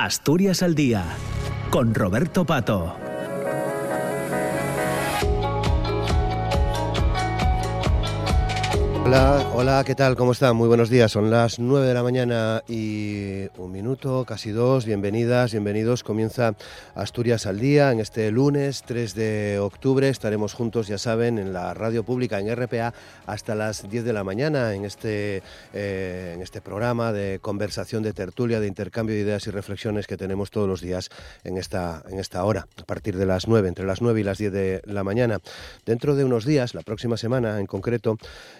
Asturias al Día, con Roberto Pato. Hola, hola, ¿qué tal? ¿Cómo están? Muy buenos días. Son las 9 de la mañana y un minuto, casi dos. Bienvenidas, bienvenidos. Comienza Asturias al día en este lunes 3 de octubre. Estaremos juntos, ya saben, en la radio pública, en RPA, hasta las 10 de la mañana en este, eh, en este programa de conversación, de tertulia, de intercambio de ideas y reflexiones que tenemos todos los días en esta, en esta hora, a partir de las 9, entre las 9 y las 10 de la mañana. Dentro de unos días, la próxima semana en concreto,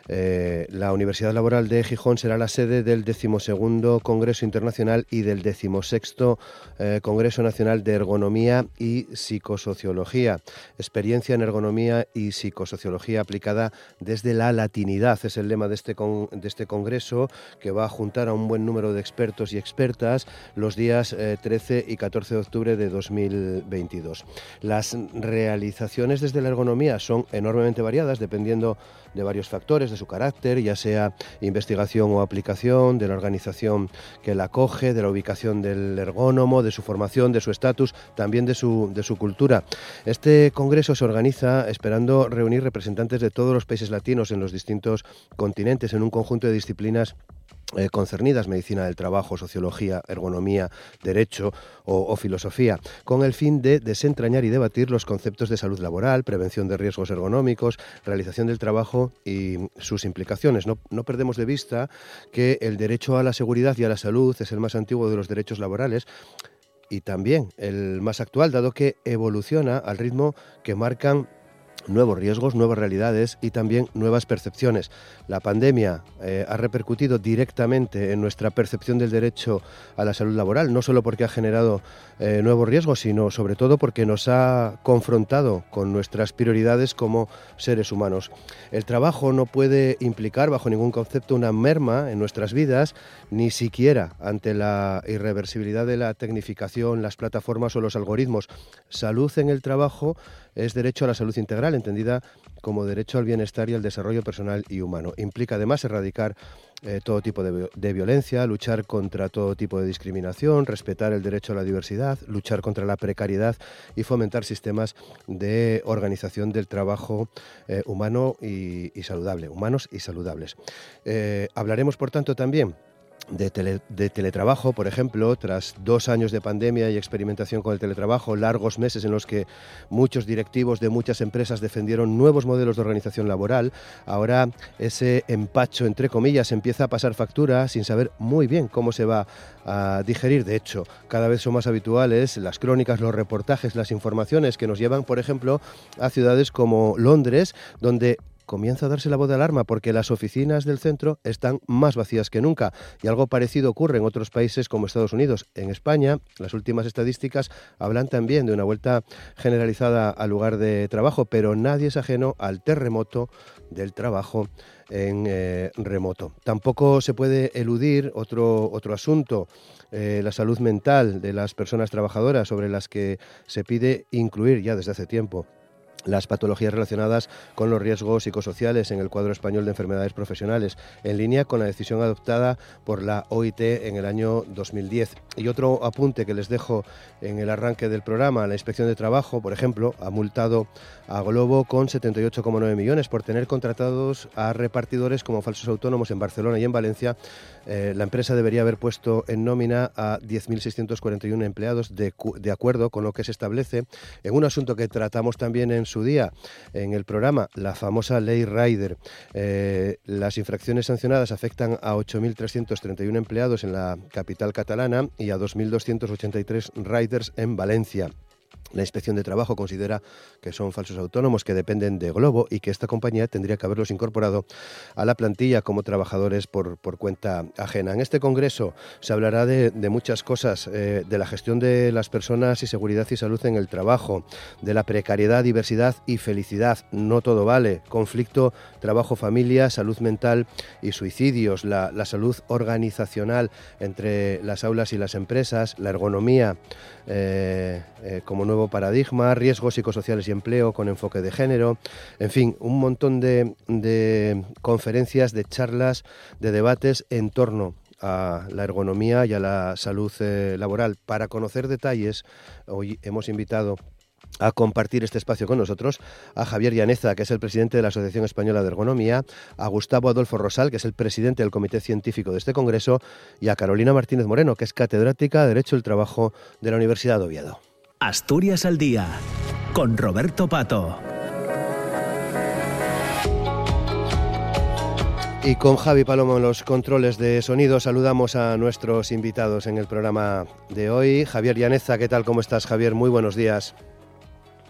eh, la Universidad Laboral de Gijón será la sede del decimosegundo Congreso Internacional y del decimosexto eh, Congreso Nacional de Ergonomía y Psicosociología. Experiencia en ergonomía y psicosociología aplicada desde la latinidad. Es el lema de este, de este congreso que va a juntar a un buen número de expertos y expertas los días 13 eh, y 14 de octubre de 2022. Las realizaciones desde la ergonomía son enormemente variadas dependiendo de varios factores, de su carácter, ya sea investigación o aplicación, de la organización que la acoge, de la ubicación del ergónomo, de su formación, de su estatus, también de su, de su cultura. Este congreso se organiza esperando reunir representantes de todos los países latinos en los distintos continentes en un conjunto de disciplinas eh, concernidas, medicina del trabajo, sociología, ergonomía, derecho o, filosofía, con el fin de desentrañar y debatir los conceptos de salud laboral, prevención de riesgos ergonómicos, realización del trabajo y sus implicaciones. No, no perdemos de vista que el derecho a la seguridad y a la salud es el más antiguo de los derechos laborales y también el más actual, dado que evoluciona al ritmo que marcan nuevos riesgos, nuevas realidades y también nuevas percepciones. La pandemia eh, ha repercutido directamente en nuestra percepción del derecho a la salud laboral, no solo porque ha generado eh, nuevos riesgos, sino sobre todo porque nos ha confrontado con nuestras prioridades como seres humanos. El trabajo no puede implicar bajo ningún concepto una merma en nuestras vidas, ni siquiera ante la irreversibilidad de la tecnificación, las plataformas o los algoritmos. Salud en el trabajo es derecho a la salud integral, entendida como derecho al bienestar y al desarrollo personal y humano. Implica además erradicar eh, todo tipo de, violencia, luchar contra todo tipo de discriminación, respetar el derecho a la diversidad, luchar contra la precariedad y fomentar sistemas de organización del trabajo eh, humano y, y, saludable, humanos y saludables. Eh, hablaremos, por tanto, también de, teletrabajo, por ejemplo, tras dos años de pandemia y experimentación con el teletrabajo, largos meses en los que muchos directivos de muchas empresas defendieron nuevos modelos de organización laboral, ahora ese empacho, entre comillas, empieza a pasar factura sin saber muy bien cómo se va a digerir. De hecho, cada vez son más habituales las crónicas, los reportajes, las informaciones que nos llevan, por ejemplo, a ciudades como Londres, donde comienza a darse la voz de alarma porque las oficinas del centro están más vacías que nunca y algo parecido ocurre en otros países como Estados Unidos. En España, las últimas estadísticas hablan también de una vuelta generalizada al lugar de trabajo, pero nadie es ajeno al terremoto del trabajo en eh, remoto. Tampoco se puede eludir otro, otro asunto, eh, la salud mental de las personas trabajadoras sobre las que se pide incluir ya desde hace tiempo las patologías relacionadas con los riesgos psicosociales en el cuadro español de enfermedades profesionales, en línea con la decisión adoptada por la OIT en el año 2010. Y otro apunte que les dejo en el arranque del programa, la Inspección de Trabajo, por ejemplo, ha multado a Globo con 78,9 millones por tener contratados a repartidores como falsos autónomos en Barcelona y en Valencia. Eh, la empresa debería haber puesto en nómina a 10.641 empleados de, de acuerdo con lo que se establece en un asunto que tratamos también en su día en el programa, la famosa ley Rider. Eh, las infracciones sancionadas afectan a 8.331 empleados en la capital catalana y a 2.283 riders en Valencia. La inspección de trabajo considera que son falsos autónomos que dependen de Globo y que esta compañía tendría que haberlos incorporado a la plantilla como trabajadores por, cuenta ajena. En este congreso se hablará de, muchas cosas, eh, de la gestión de las personas y seguridad y salud en el trabajo, de la precariedad, diversidad y felicidad. No todo vale. Conflicto, trabajo, familia, salud mental y suicidios, la, salud organizacional entre las aulas y las empresas, la ergonomía eh, eh, como nuevo paradigma, riesgos psicosociales y empleo con enfoque de género, en fin, un montón de, conferencias, de charlas, de debates en torno a la ergonomía y a la salud eh, laboral. Para conocer detalles, hoy hemos invitado a compartir este espacio con nosotros a Javier Llaneza, que es el presidente de la Asociación Española de Ergonomía, a Gustavo Adolfo Rosal, que es el presidente del Comité Científico de este Congreso, y a Carolina Martínez Moreno, que es catedrática de Derecho del Trabajo de la Universidad de Oviedo. Asturias al Día, con Roberto Pato. Y con Javi Palomo en los controles de sonido saludamos a nuestros invitados en el programa de hoy. Javier Llaneza, ¿qué tal? ¿Cómo estás, Javier? Muy buenos días.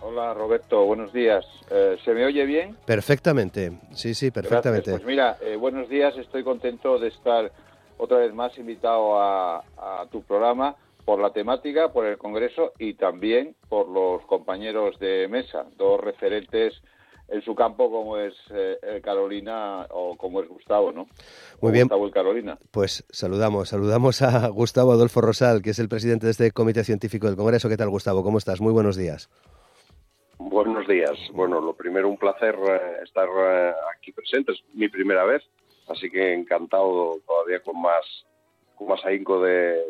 Hola Roberto, buenos días. Eh, ¿Se me oye bien? Perfectamente, sí, sí, perfectamente. Pues mira, eh, buenos días, estoy contento de estar otra vez más invitado a, tu programa por la temática, por el Congreso y también por los compañeros de mesa, dos referentes en su campo como es eh, Carolina o como es Gustavo, ¿no? Muy bien. Gustavo y Carolina. Pues saludamos, saludamos a Gustavo Adolfo Rosal, que es el presidente de este Comité Científico del Congreso. ¿Qué tal, Gustavo? ¿Cómo estás? Muy buenos días. Buenos días. Bueno, lo primero, un placer eh, estar eh, aquí presente. Es mi primera vez, así que encantado todavía con más, con más ahínco de,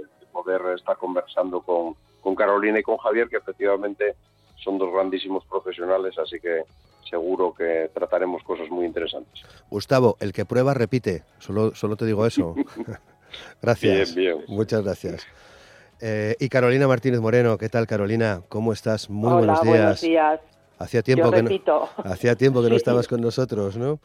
poder estar conversando con, con Carolina y con Javier, que efectivamente son dos grandísimos profesionales, así que seguro que trataremos cosas muy interesantes. Gustavo, el que prueba repite, solo, solo te digo eso. gracias. Bien, bien. Muchas gracias. Eh, y Carolina Martínez Moreno, ¿qué tal Carolina? ¿Cómo estás? Muy Hola, buenos días. Buenos días. Hacía tiempo, que no, hacía tiempo que no estabas con nosotros, ¿no?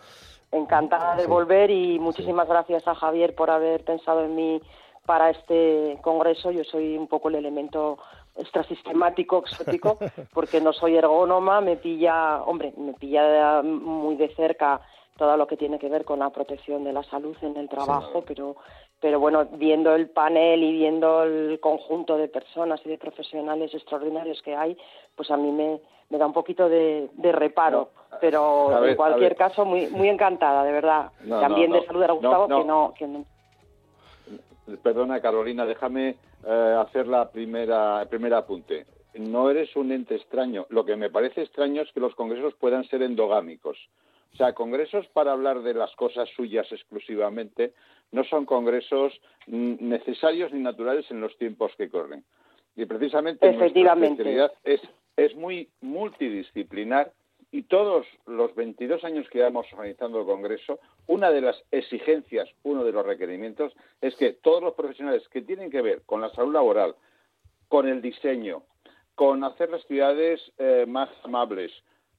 Encantada de volver y muchísimas gracias a Javier por haber pensado en mí para este congreso. Yo soy un poco el elemento extrasistemático, exótico, porque no soy ergónoma, me pilla, hombre, me pilla muy de cerca todo lo que tiene que ver con la protección de la salud en el trabajo, pero pero bueno, viendo el panel y viendo el conjunto de personas y de profesionales extraordinarios que hay, pues a mí me, me da un poquito de, reparo. pero en cualquier caso, muy muy encantada, de verdad. También de saludar a Gustavo, que no... Que no... Perdona, Carolina, déjame eh, hacer la primera, el primer apunte. No eres un ente extraño. Lo que me parece extraño es que los congresos puedan ser endogámicos. O sea, congresos para hablar de las cosas suyas exclusivamente no son congresos necesarios ni naturales en los tiempos que corren. Y precisamente Efectivamente. nuestra especialidad es, es muy multidisciplinar y todos los 22 años que llevamos organizando el Congreso, una de las exigencias, uno de los requerimientos, es que todos los profesionales que tienen que ver con la salud laboral, con el diseño, con hacer las ciudades eh, más amables,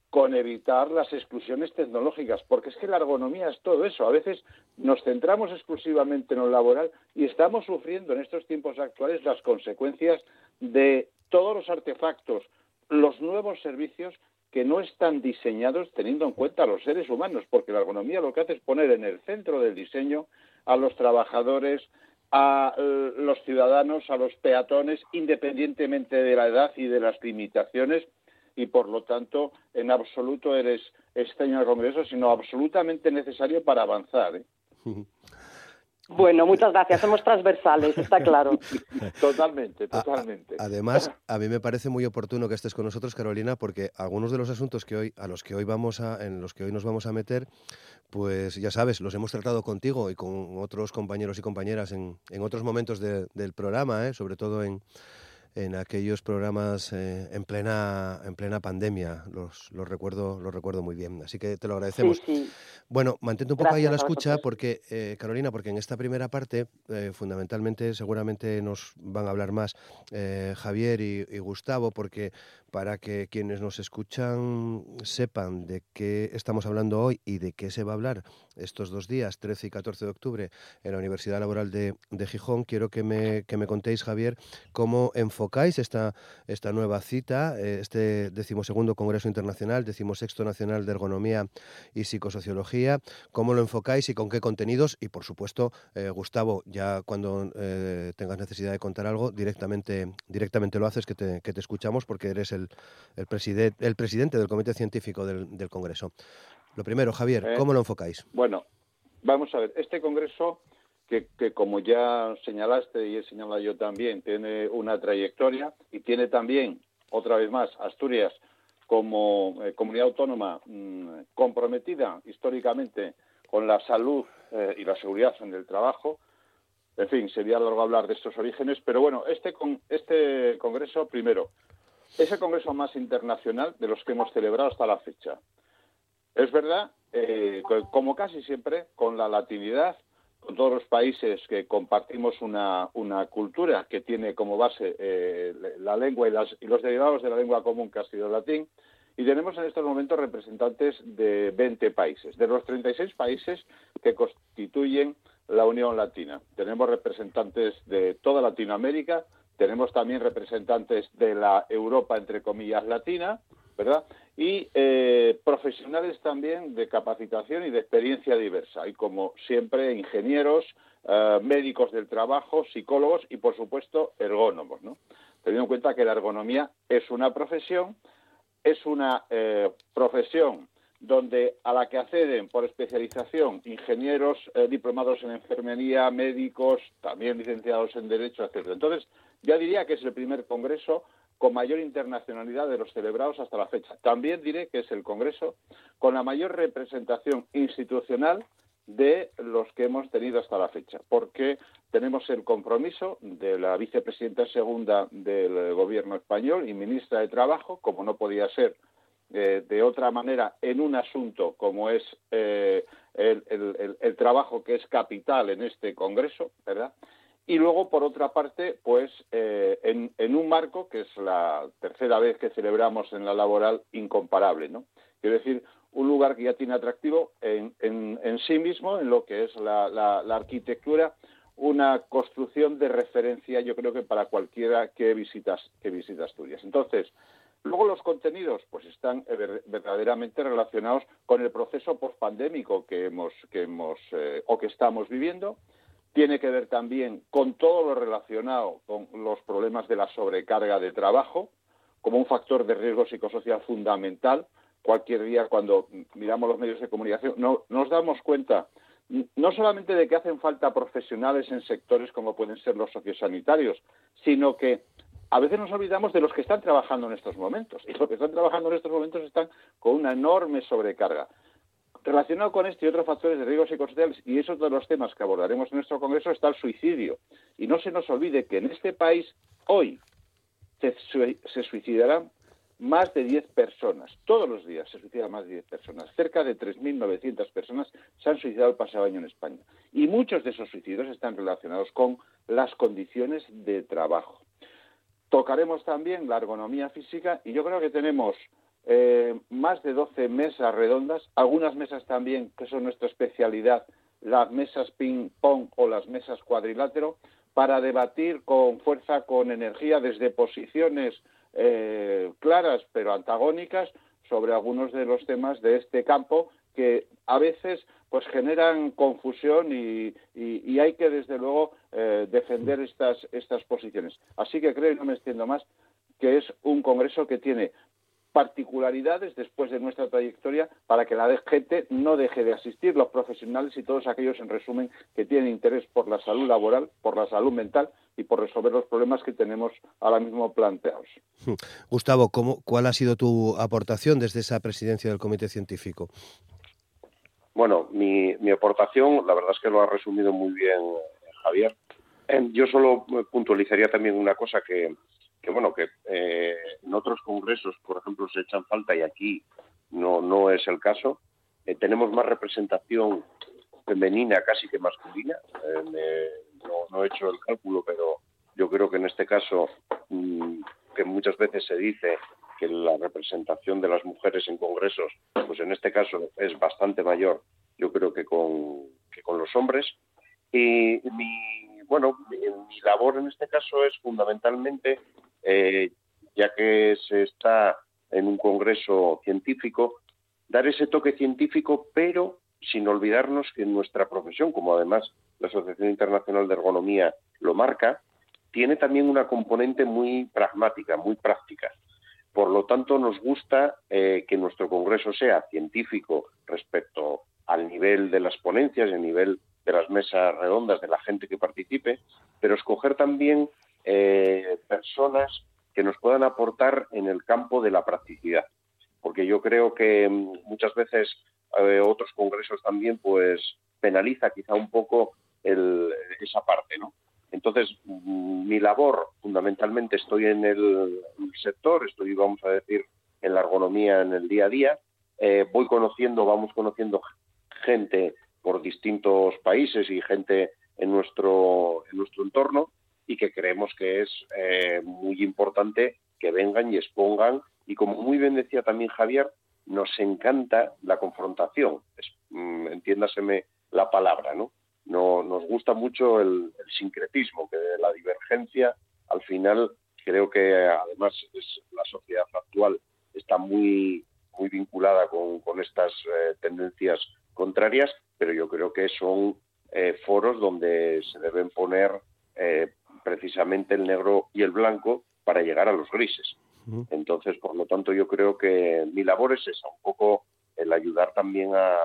con evitar las exclusiones tecnológicas, porque es que la ergonomía es todo eso. A veces nos centramos exclusivamente en lo laboral y estamos sufriendo en estos tiempos actuales las consecuencias de todos los artefactos, los nuevos servicios que no están diseñados teniendo en cuenta a los seres humanos, porque la ergonomía lo que hace es poner en el centro del diseño a los trabajadores, a eh, los ciudadanos, a los peatones, independientemente de la edad y de las limitaciones, y por lo tanto en absoluto eres extraño al Congreso, sino absolutamente necesario para avanzar. ¿eh? Bueno, muchas gracias. Somos transversales, está claro. totalmente, totalmente. además, a mí me parece muy oportuno que estés con nosotros, Carolina, porque algunos de los asuntos que hoy, a los que hoy vamos a, en los que hoy nos vamos a meter, pues ya sabes, los hemos tratado contigo y con otros compañeros y compañeras en, en otros momentos del programa, ¿eh? sobre todo en en aquellos programas eh, en plena en plena pandemia. Los, los recuerdo los recuerdo muy bien así que te lo agradecemos. bueno mantente un poco ahí a la escucha porque eh, Carolina porque en esta primera parte eh, fundamentalmente seguramente nos van a hablar más Javier y, y, Gustavo porque para que quienes nos escuchan sepan de qué estamos hablando hoy y de qué se va a hablar estos dos días, 13 y 14 de octubre, en la Universidad Laboral de, Gijón, quiero que me, que me, contéis, Javier, cómo enfocáis esta, esta nueva cita, eh, este decimosegundo Congreso Internacional, decimosexto Nacional de Ergonomía y Psicosociología, cómo lo enfocáis y con qué contenidos. Y, por supuesto, eh, Gustavo, ya cuando eh, tengas necesidad de contar algo, directamente, directamente lo haces, que te, que te escuchamos, porque eres el el, el presidente del Comité Científico del, Congreso. Lo primero, Javier, ¿cómo lo enfocáis? Bueno, vamos a ver, este Congreso, que, como ya señalaste y he señalado yo también, tiene una trayectoria y tiene también, otra vez más, Asturias como eh, comunidad autónoma mm, comprometida históricamente con la salud eh, y la seguridad en el trabajo, en fin, sería largo hablar de estos orígenes, pero bueno, este, con, este congreso, primero, es el congreso más internacional de los que hemos celebrado hasta la fecha. Es verdad, eh, como casi siempre, con la latinidad, con todos los países que compartimos una, una cultura que tiene como base eh, la lengua y, las, y, los derivados de la lengua común que ha sido el latín, y tenemos en estos momentos representantes de 20 países, de los 36 países que constituyen la Unión Latina. Tenemos representantes de toda Latinoamérica, tenemos también representantes de la Europa, entre comillas, latina, ¿verdad? Y eh, profesionales también de capacitación y de experiencia diversa. Y como siempre, ingenieros, eh, médicos del trabajo, psicólogos y, por supuesto, ergónomos, ¿no? Teniendo en cuenta que la ergonomía es una profesión, es una eh, profesión donde a la que acceden por especialización ingenieros diplomados en enfermería, médicos, también licenciados en Derecho, etcétera. Entonces, ya diría que es el primer congreso con mayor internacionalidad de los celebrados hasta la fecha. También diré que es el Congreso con la mayor representación institucional de los que hemos tenido hasta la fecha, porque tenemos el compromiso de la vicepresidenta segunda del Gobierno español y ministra de Trabajo, como no podía ser eh, de otra manera, en un asunto como es eh, el, trabajo que es capital en este Congreso, ¿verdad? Y luego, por otra parte, pues eh, en, un marco que es la tercera vez que celebramos en la laboral incomparable, ¿no? Quiero decir, un lugar que ya tiene atractivo en, sí mismo, en lo que es la, arquitectura, una construcción de referencia, yo creo que para cualquiera que visitas que visita Asturias. Entonces, luego los contenidos, pues están verdaderamente relacionados con el proceso postpandémico que hemos que hemos eh, o que estamos viviendo tiene que ver también con todo lo relacionado con los problemas de la sobrecarga de trabajo, como un factor de riesgo psicosocial fundamental. Cualquier día, cuando miramos los medios de comunicación, no, nos damos cuenta no solamente de que hacen falta profesionales en sectores como pueden ser los sociosanitarios, sino que a veces nos olvidamos de los que están trabajando en estos momentos. Y los que están trabajando en estos momentos están con una enorme sobrecarga. Relacionado con esto y otros factores de riesgo psicosociales, y esos de los temas que abordaremos en nuestro Congreso, está el suicidio. Y no se nos olvide que en este país, hoy, se, suicidarán más de 10 personas. Todos los días se suicidan más de 10 personas. Cerca de 3.900 personas se han suicidado el pasado año en España. Y muchos de esos suicidios están relacionados con las condiciones de trabajo. Tocaremos también la ergonomía física y yo creo que tenemos eh, más de 12 mesas redondas, algunas mesas también que son nuestra especialidad, las mesas ping-pong o las mesas cuadrilátero, para debatir con fuerza, con energía, desde posiciones eh, claras pero antagónicas sobre algunos de los temas de este campo que a veces pues generan confusión y, hay que desde luego eh, defender estas estas posiciones. Así que creo y no me extiendo más que es un congreso que tiene particularidades después de nuestra trayectoria para que la gente no deje de asistir, los profesionales y todos aquellos, en resumen, que tienen interés por la salud laboral, por la salud mental y por resolver los problemas que tenemos ahora mismo planteados. Gustavo, ¿cómo, ¿cuál ha sido tu aportación desde esa presidencia del Comité Científico? Bueno, mi, mi aportación, la verdad es que lo ha resumido muy bien Javier. Yo solo puntualizaría también una cosa que, que bueno, que eh, en otros congresos, por ejemplo, se echan falta y aquí no, no es el caso. Eh, tenemos más representación femenina casi que masculina. Eh, no, he hecho el cálculo, pero yo creo que en este caso, mm, que muchas veces se dice que la representación de las mujeres en congresos, pues en este caso es bastante mayor, yo creo que con, que con los hombres. Y mi, bueno, mi, mi labor en este caso es fundamentalmente eh, ya que se está en un congreso científico, dar ese toque científico, pero sin olvidarnos que nuestra profesión, como además la Asociación Internacional de Ergonomía lo marca, tiene también una componente muy pragmática, muy práctica. Por lo tanto, nos gusta eh, que nuestro congreso sea científico respecto al nivel de las ponencias, el nivel de las mesas redondas, de la gente que participe, pero escoger también eh, personas que nos puedan aportar en el campo de la practicidad. Porque yo creo que mm, muchas veces eh, otros congresos también pues penaliza quizá un poco esa parte, ¿no? Entonces, mm, mi labor, fundamentalmente, estoy en el, sector, estoy, vamos a decir, en la ergonomía en el día a día. Eh, voy conociendo, vamos conociendo gente por distintos países y gente en nuestro, en nuestro entorno y que creemos que es eh, muy importante que vengan y expongan. Y como muy bien decía también Javier, nos encanta la confrontación, mm, entiéndaseme la palabra, ¿no? no nos gusta mucho el, sincretismo, que la divergencia al final creo que además es, la sociedad actual está muy muy vinculada con, estas eh, tendencias contrarias, pero yo creo que son eh, foros donde se deben poner precisamente el negro y el blanco para llegar a los grises. Entonces, por lo tanto, yo creo que mi labor es esa, un poco el ayudar también a,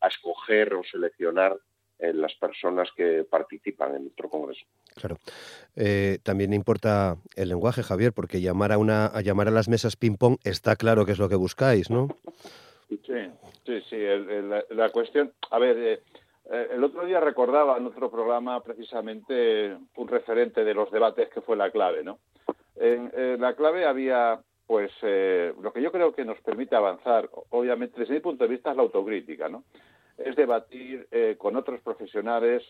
a escoger o seleccionar eh, las personas que participan en nuestro congreso. Claro. Eh, también importa el lenguaje, Javier, porque llamar a una a llamar a las mesas ping pong está claro que es lo que buscáis, ¿no? Sí, sí, sí. la, cuestión, a ver, eh, el otro día recordaba en otro programa precisamente un referente de los debates que fue la clave, ¿no? En, la clave había pues lo que yo creo que nos permite avanzar, obviamente desde mi punto de vista es la autocrítica, ¿no? es debatir eh, con otros profesionales,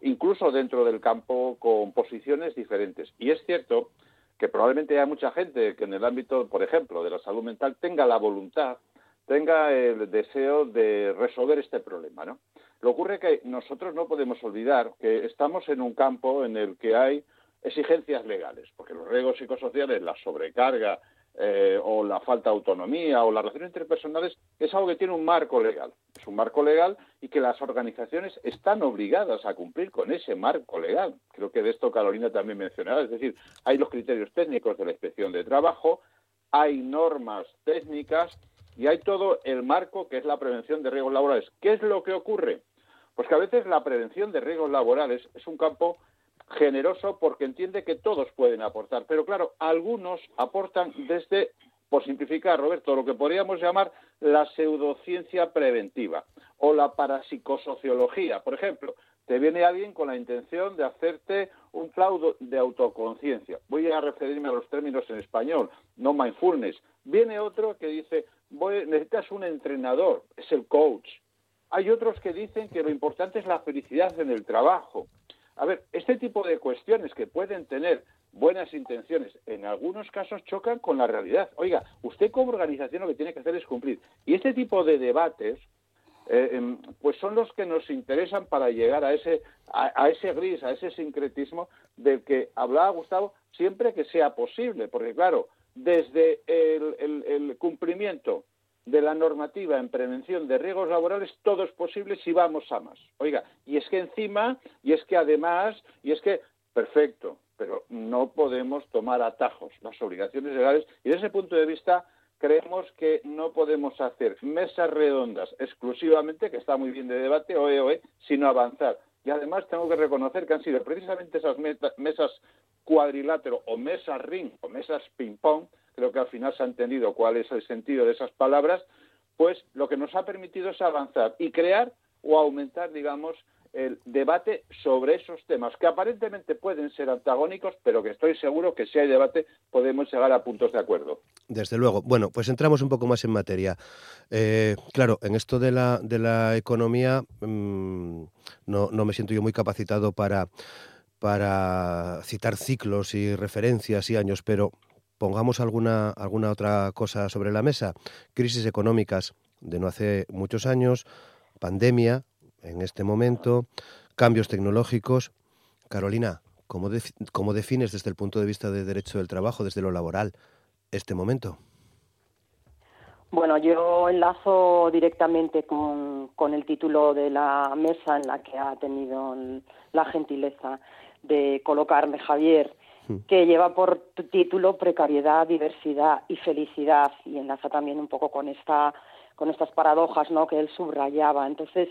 incluso dentro del campo, con posiciones diferentes. Y es cierto que probablemente haya mucha gente que en el ámbito, por ejemplo, de la salud mental tenga la voluntad, tenga el deseo de resolver este problema, ¿no? Lo ocurre que nosotros no podemos olvidar que estamos en un campo en el que hay exigencias legales, porque los riesgos psicosociales, la sobrecarga eh, o la falta de autonomía o las relaciones interpersonales es algo que tiene un marco legal. Es un marco legal y que las organizaciones están obligadas a cumplir con ese marco legal. Creo que de esto Carolina también mencionaba. Es decir, hay los criterios técnicos de la inspección de trabajo, hay normas técnicas y hay todo el marco que es la prevención de riesgos laborales. ¿Qué es lo que ocurre? Pues que a veces la prevención de riesgos laborales es un campo generoso porque entiende que todos pueden aportar. Pero claro, algunos aportan desde, por simplificar, Roberto, lo que podríamos llamar la pseudociencia preventiva o la parapsicosociología. Por ejemplo, te viene alguien con la intención de hacerte un claudo de autoconciencia. Voy a referirme a los términos en español, no mindfulness. Viene otro que dice, necesitas un entrenador, es el coach. Hay otros que dicen que lo importante es la felicidad en el trabajo. A ver, este tipo de cuestiones que pueden tener buenas intenciones, en algunos casos chocan con la realidad. Oiga, usted como organización lo que tiene que hacer es cumplir. Y este tipo de debates, eh, em, pues son los que nos interesan para llegar a ese, a, ese gris, a ese sincretismo del que hablaba Gustavo, siempre que sea posible. Porque claro, desde el cumplimiento de la normativa en prevención de riesgos laborales, todo es posible si vamos a más. Oiga, y es que encima, y es que además, y es que, perfecto, pero no podemos tomar atajos las obligaciones legales y desde ese punto de vista creemos que no podemos hacer mesas redondas exclusivamente, que está muy bien de debate, oe, oe, sino avanzar. Y además tengo que reconocer que han sido precisamente esas mesas cuadrilátero o mesas ring o mesas ping-pong creo que al final se ha entendido cuál es el sentido de esas palabras, pues lo que nos ha permitido es avanzar y crear o aumentar, digamos, el debate sobre esos temas que aparentemente pueden ser antagónicos, pero que estoy seguro que si hay debate podemos llegar a puntos de acuerdo. Desde luego. Bueno, pues entramos un poco más en materia. Eh, claro, en esto de la, de la economía mm, no, no me siento yo muy capacitado para para citar ciclos y referencias y años, pero pongamos alguna, alguna otra cosa sobre la mesa. Crisis económicas de no hace muchos años, pandemia en este momento, cambios tecnológicos. Carolina, ¿cómo, ¿cómo defines desde el punto de vista de derecho del trabajo, desde lo laboral, este momento? Bueno, yo enlazo directamente con, con, el título de la mesa en la que ha tenido la gentileza de colocarme Javier que lleva por título Precariedad, Diversidad y Felicidad y enlaza también un poco con esta con estas paradojas ¿no? que él subrayaba. Entonces,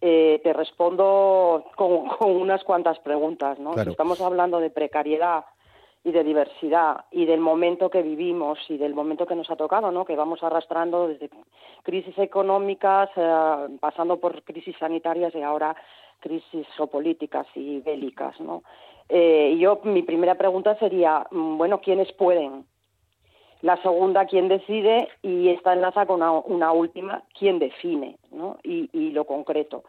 eh, te respondo con, unas cuantas preguntas. ¿no? Si estamos hablando de precariedad y de diversidad y del momento que vivimos y del momento que nos ha tocado, ¿no? que vamos arrastrando desde crisis económicas, eh, pasando por crisis sanitarias y ahora crisis geopolíticas y bélicas, ¿no? Eh, yo, mi primera pregunta sería, mm, bueno, ¿quiénes pueden? La segunda, ¿quién decide? Y esta enlaza con una, última, ¿quién define? ¿no? Y, lo concreto.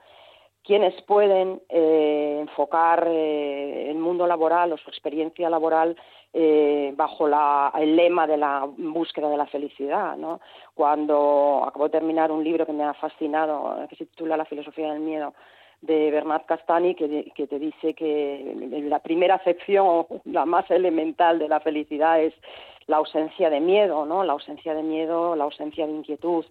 ¿Quiénes pueden eh, enfocar eh, el mundo laboral o su experiencia laboral eh, bajo el lema de la búsqueda de la felicidad? ¿no? Cuando acabo de terminar un libro que me ha fascinado, que se titula La filosofía del miedo, de Bernard Castani que, que, te dice que la primera acepción, la más elemental de la felicidad es la ausencia de miedo, ¿no? La ausencia de miedo, la ausencia de inquietud,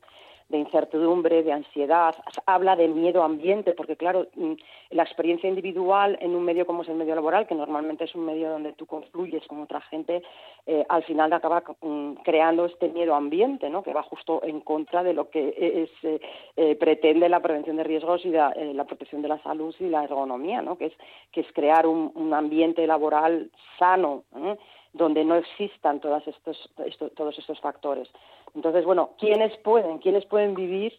de incertidumbre, de ansiedad. Habla de miedo ambiente, porque claro, mm, la experiencia individual en un medio como es el medio laboral, que normalmente es un medio donde tú confluyes con otra gente, eh, al final acaba mm, creando este miedo ambiente, ¿no? Que va justo en contra de lo que es, eh, eh, pretende la prevención de riesgos y la, protección de la salud y la ergonomía, ¿no? Que es que es crear un, ambiente laboral sano donde no existan todos estos, todos estos factores. Entonces, bueno, ¿quiénes pueden? ¿Quiénes pueden vivir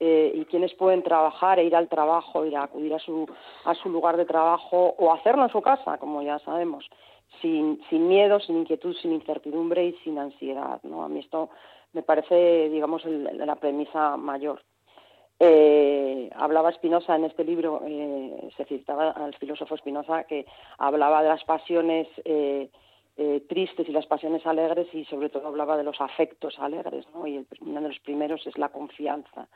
eh, y quiénes pueden trabajar e ir al trabajo, ir a acudir a su, a su lugar de trabajo o hacerlo en su casa, como ya sabemos, sin, sin miedo, sin inquietud, sin incertidumbre y sin ansiedad. ¿no? A mí esto me parece, digamos, la premisa mayor. Eh, hablaba Spinoza en este libro, eh, se citaba al filósofo Spinoza que hablaba de las pasiones eh, tristes y las pasiones alegres y sobre todo hablaba de los afectos alegres, ¿no? Y uno de los primeros es la confianza.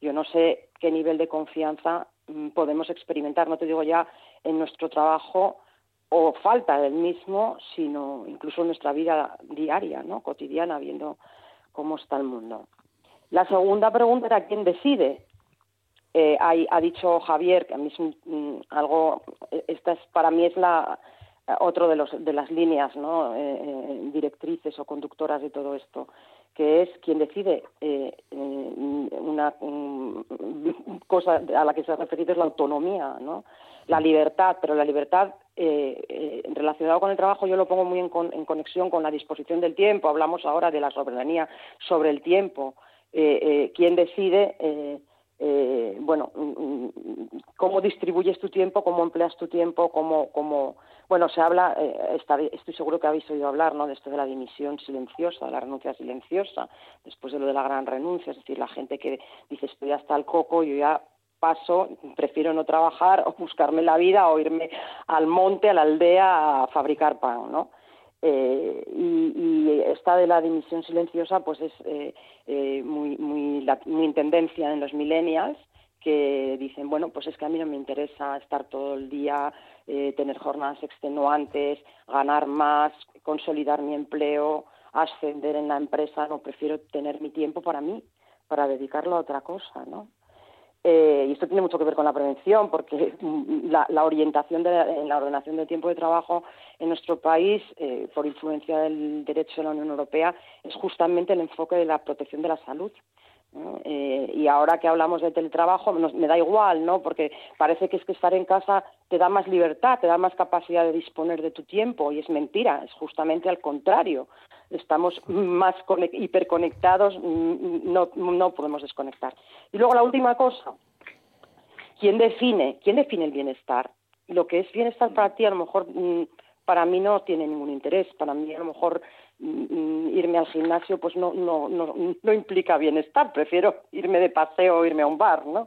Yo no sé qué nivel de confianza mm, podemos experimentar, no te digo ya en nuestro trabajo o falta del mismo, sino incluso en nuestra vida diaria, ¿no? cotidiana, viendo cómo está el mundo. La segunda pregunta era quién decide. Eh, ha dicho Javier que a mí es mm, algo, e, esta es para mí es la otro de, los, de las líneas ¿no? Eh, eh, directrices o conductoras de todo esto, que es quien decide eh, una cosa a la que se ha referido es la autonomía, ¿no? la libertad, pero la libertad eh, relacionada con el trabajo yo lo pongo muy en, en, conexión con la disposición del tiempo. Hablamos ahora de la soberanía sobre el tiempo. ¿Quién decide? Bueno, mm, mm, cómo distribuyes tu tiempo, cómo empleas tu tiempo, cómo, cómo bueno, se habla, eh, estoy seguro que habéis oído hablar, ¿no? De esto de la dimisión silenciosa, de la renuncia silenciosa, después de lo de la gran renuncia, es decir, la gente que dice estoy hasta el coco, yo ya paso, prefiero no trabajar o buscarme la vida o irme al monte, a la aldea a fabricar pan, ¿no? Eh, y, esta de la dimisión silenciosa pues es eh, muy, muy, muy tendencia en los millennials que dicen, bueno, pues es que a mí no me interesa estar todo el día, eh, tener jornadas extenuantes, ganar más, consolidar mi empleo, ascender en la empresa, no, prefiero tener mi tiempo para mí, para dedicarlo a otra cosa, ¿no? Eh, y esto tiene mucho que ver con la prevención, porque la, orientación de, en la ordenación del tiempo de trabajo en nuestro país, eh, por influencia del derecho de la Unión Europea, es justamente el enfoque de la protección de la salud. Eh, y ahora que hablamos de teletrabajo, me da igual, ¿no? Porque parece que es que estar en casa te da más libertad, te da más capacidad de disponer de tu tiempo, y es mentira, es justamente al contrario. Estamos más hiperconectados, mm, no, no podemos desconectar. Y luego la última cosa, ¿quién define? ¿Quién define el bienestar? Lo que es bienestar para ti, a lo mejor mm, para mí no tiene ningún interés. Para mí a lo mejor Mm, irme al gimnasio pues no, no, no, no implica bienestar, prefiero irme de paseo o irme a un bar, ¿no?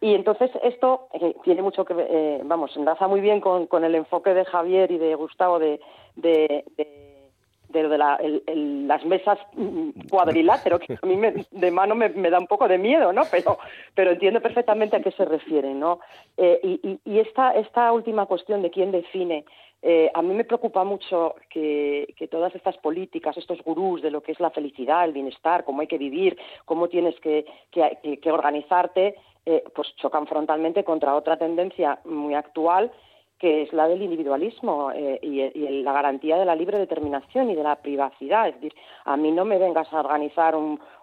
Y entonces esto eh, tiene mucho que eh, vamos, enlaza muy bien con, con, el enfoque de Javier y de Gustavo de, de, la, las mesas cuadriláteros, que a mí de mano me, me, da un poco de miedo, ¿no? Pero, pero entiendo perfectamente a qué se refiere, ¿no? Eh, y, y, esta, esta última cuestión de quién define eh, a mí me preocupa mucho que, todas estas políticas, estos gurús de lo que es la felicidad, el bienestar, cómo hay que vivir, cómo tienes que, organizarte, eh, pues chocan frontalmente contra otra tendencia muy actual que es la del individualismo eh, y, la garantía de la libre determinación y de la privacidad. Es decir, a mí no me vengas a organizar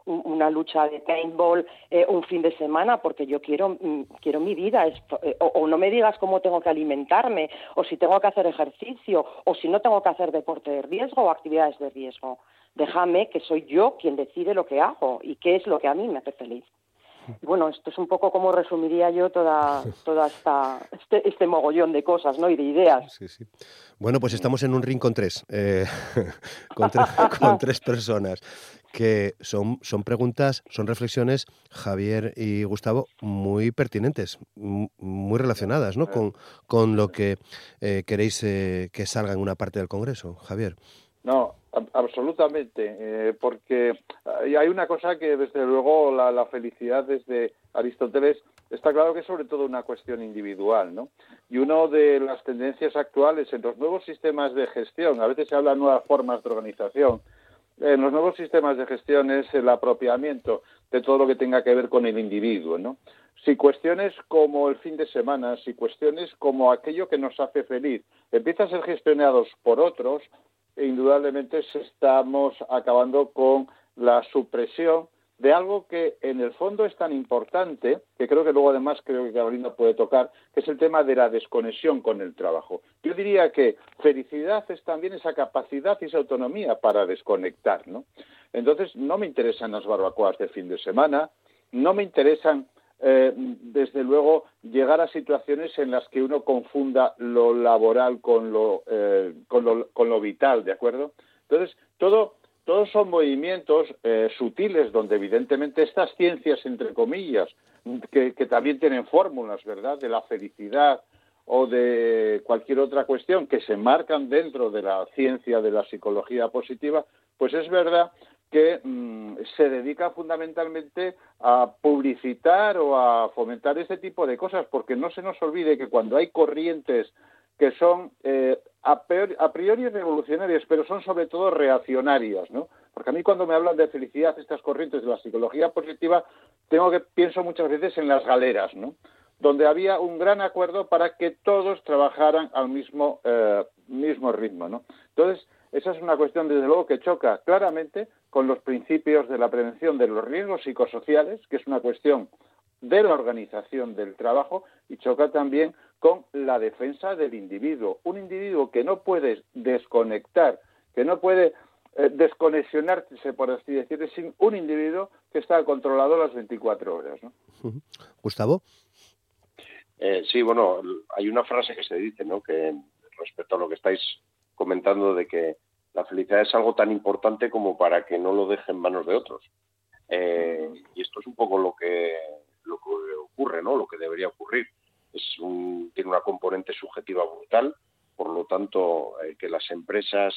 una lucha de paintball eh, un fin de semana porque yo quiero, mm, quiero mi vida. Eh, o, no me digas cómo tengo que alimentarme, o si tengo que hacer ejercicio, o si no tengo que hacer deporte de riesgo o actividades de riesgo. Déjame que soy yo quien decide lo que hago y qué es lo que a mí me hace feliz. Bueno, esto es un poco como resumiría yo toda, toda esta, este, este mogollón de cosas ¿no? y de ideas. Sí, sí. Bueno, pues estamos en un ring con tres, eh, con, tres personas, que son, son preguntas, son reflexiones, Javier y Gustavo, muy pertinentes, muy relacionadas ¿no? con, con lo que eh, queréis eh, que salga en una parte del Congreso. Javier. No, absolutamente, eh, porque hay una cosa que desde luego la, felicidad desde Aristóteles está claro que es sobre todo una cuestión individual, ¿no? Y una de las tendencias actuales en los nuevos sistemas de gestión, a veces se habla de nuevas formas de organización, en los nuevos sistemas de gestión es el apropiamiento de todo lo que tenga que ver con el individuo, ¿no? Si cuestiones como el fin de semana, si cuestiones como aquello que nos hace feliz empiezan a ser gestionados por otros, indudablemente estamos acabando con la supresión de algo que en el fondo es tan importante, que creo que luego además creo que Carolina puede tocar, que es el tema de la desconexión con el trabajo. Yo diría que felicidad es también esa capacidad y esa autonomía para desconectar, ¿no? Entonces, no me interesan las barbacoas de fin de semana, no me interesan eh, desde luego, llegar a situaciones en las que uno confunda lo laboral con lo, eh, con lo, con lo vital, ¿de acuerdo? Entonces, todo, todos son movimientos eh, sutiles donde evidentemente estas ciencias, entre comillas, que, que también tienen fórmulas, ¿verdad?, de la felicidad o de cualquier otra cuestión que se marcan dentro de la ciencia de la psicología positiva, pues es verdad que mm, se dedica fundamentalmente a publicitar o a fomentar ese tipo de cosas, porque no se nos olvide que cuando hay corrientes que son eh, a, priori revolucionarias, pero son sobre todo reaccionarias, ¿no? Porque a mí cuando me hablan de felicidad, estas corrientes de la psicología positiva, tengo que pienso muchas veces en las galeras, ¿no? Donde había un gran acuerdo para que todos trabajaran al mismo eh, mismo ritmo, ¿no? Entonces esa es una cuestión, desde luego, que choca claramente con los principios de la prevención de los riesgos psicosociales, que es una cuestión de la organización del trabajo, y choca también con la defensa del individuo. Un individuo que no puede desconectar, que no puede eh, desconexionarse, por así decirlo, sin un individuo que está controlado las 24 horas. ¿no? Gustavo. Eh, sí, bueno, hay una frase que se dice, ¿no? Que respecto a lo que estáis comentando de que la felicidad es algo tan importante como para que no lo deje en manos de otros. Eh, y esto es un poco lo que, lo que ocurre, ¿no? Lo que debería ocurrir. Es tiene una componente subjetiva brutal, por lo tanto, eh, que las empresas,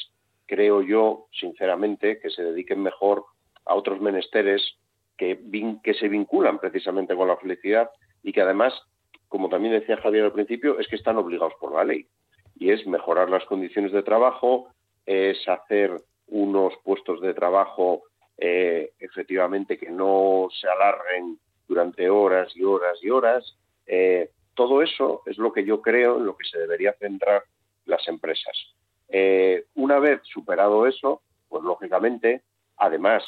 creo yo, sinceramente, que se dediquen mejor a otros menesteres que, que se vinculan precisamente con la felicidad y que además, como también decía Javier al principio, es que están obligados por la ley y es mejorar las condiciones de trabajo, es hacer unos puestos de trabajo eh, efectivamente que no se alarguen durante horas y horas y horas. Eh, todo eso es lo que yo creo en lo que se debería centrar las empresas. Eh, una vez superado eso, pues lógicamente, además,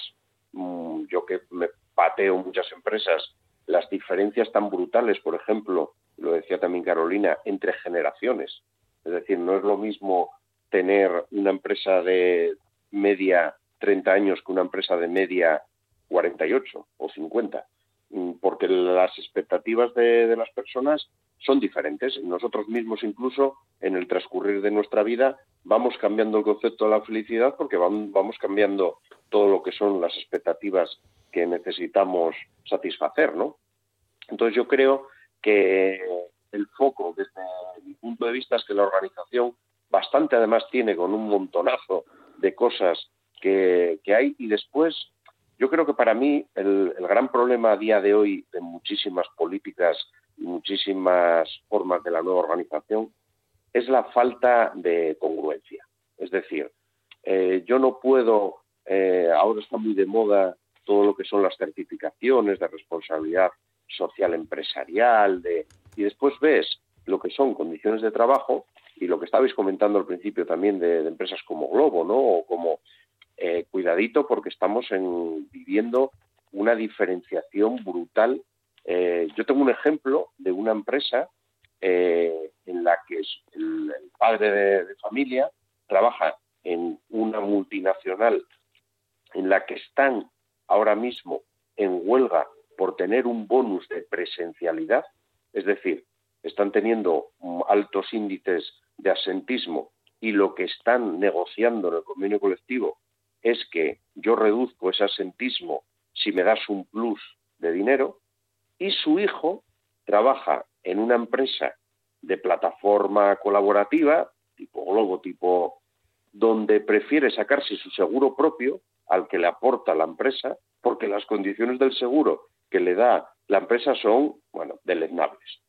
mm, yo que me pateo muchas empresas, las diferencias tan brutales, por ejemplo, lo decía también Carolina, entre generaciones. Es decir, no es lo mismo tener una empresa de media 30 años que una empresa de media 48 o 50, mm, porque las expectativas de, las personas son diferentes. Nosotros mismos incluso en el transcurrir de nuestra vida vamos cambiando el concepto de la felicidad porque vamos cambiando todo lo que son las expectativas que necesitamos satisfacer, ¿no? Entonces yo creo que el foco desde mi punto de vista es que la organización bastante además tiene con un montonazo de cosas que, hay y después yo creo que para mí el, gran problema a día de hoy de muchísimas políticas y muchísimas formas de la nueva organización es la falta de congruencia. Es decir, eh, yo no puedo, eh, ahora está muy de moda todo lo que son las certificaciones de responsabilidad social empresarial, de y después ves lo que son condiciones de trabajo y lo que estabais comentando al principio también de, empresas como Globo, ¿no? O como eh, cuidadito porque estamos en, viviendo una diferenciación brutal. Eh, yo tengo un ejemplo de una empresa eh, en la que el, padre de, familia trabaja en una multinacional en la que están ahora mismo en huelga por tener un bonus de presencialidad, es decir, están teniendo altos índices de asentismo y lo que están negociando en el convenio colectivo es que yo reduzco ese asentismo si me das un plus de dinero, y su hijo trabaja en una empresa de plataforma colaborativa, tipo Globo, tipo donde prefiere sacarse su seguro propio al que le aporta la empresa, porque las condiciones del seguro que le da la empresa son, bueno, deleznables.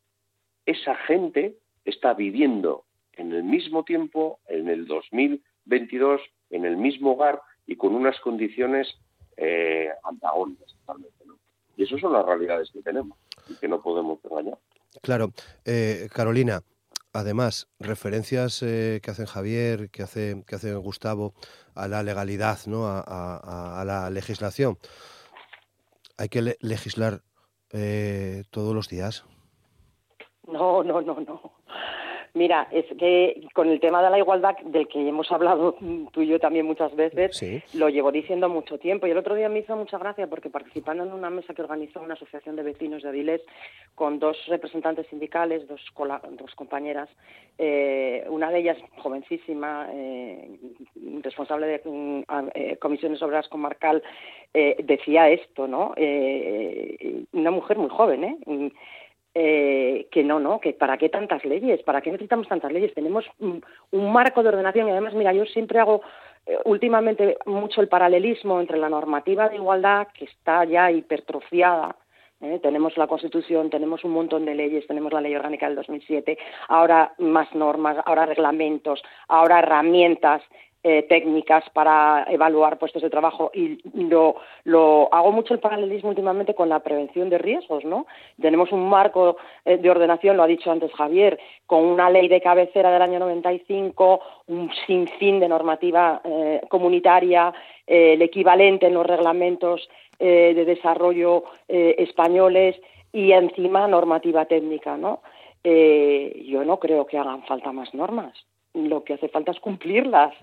Esa gente está viviendo en el mismo tiempo, en el 2022, en el mismo hogar y con unas condiciones eh, antagónicas totalmente. Y esas son las realidades que tenemos y que no podemos engañar. Claro. Eh, Carolina, además, referencias eh, que hacen Javier, que hace, que hace Gustavo a la legalidad, ¿no? a, la legislación. ¿Hay que legislar eh, todos los días? No, no, no, no. Mira, es que con el tema de la igualdad, del que hemos hablado tú y yo también muchas veces, lo llevo diciendo mucho tiempo. Y el otro día me hizo mucha gracia porque participando en una mesa que organizó una asociación de vecinos de Avilés con dos representantes sindicales, dos, dos compañeras, eh, una de ellas jovencísima, eh, responsable de mm, eh, comisiones obras comarcal, decía esto, ¿no? una mujer muy joven, ¿eh? Eh, que no, no, que para qué tantas leyes, para qué necesitamos tantas leyes. Tenemos un, marco de ordenación y además, mira, yo siempre hago eh, últimamente mucho el paralelismo entre la normativa de igualdad, que está ya hipertrofiada, ¿eh? tenemos la Constitución, tenemos un montón de leyes, tenemos la Ley Orgánica del 2007, ahora más normas, ahora reglamentos, ahora herramientas eh, técnicas para evaluar puestos de trabajo y lo, lo, hago mucho el paralelismo últimamente con la prevención de riesgos, ¿no? Tenemos un marco eh, de ordenación, lo ha dicho antes Javier, con una ley de cabecera del año 95, un sinfín de normativa eh, comunitaria, el equivalente en los reglamentos de desarrollo españoles y encima normativa técnica, ¿no? yo no creo que hagan falta más normas lo que hace falta es cumplirlas.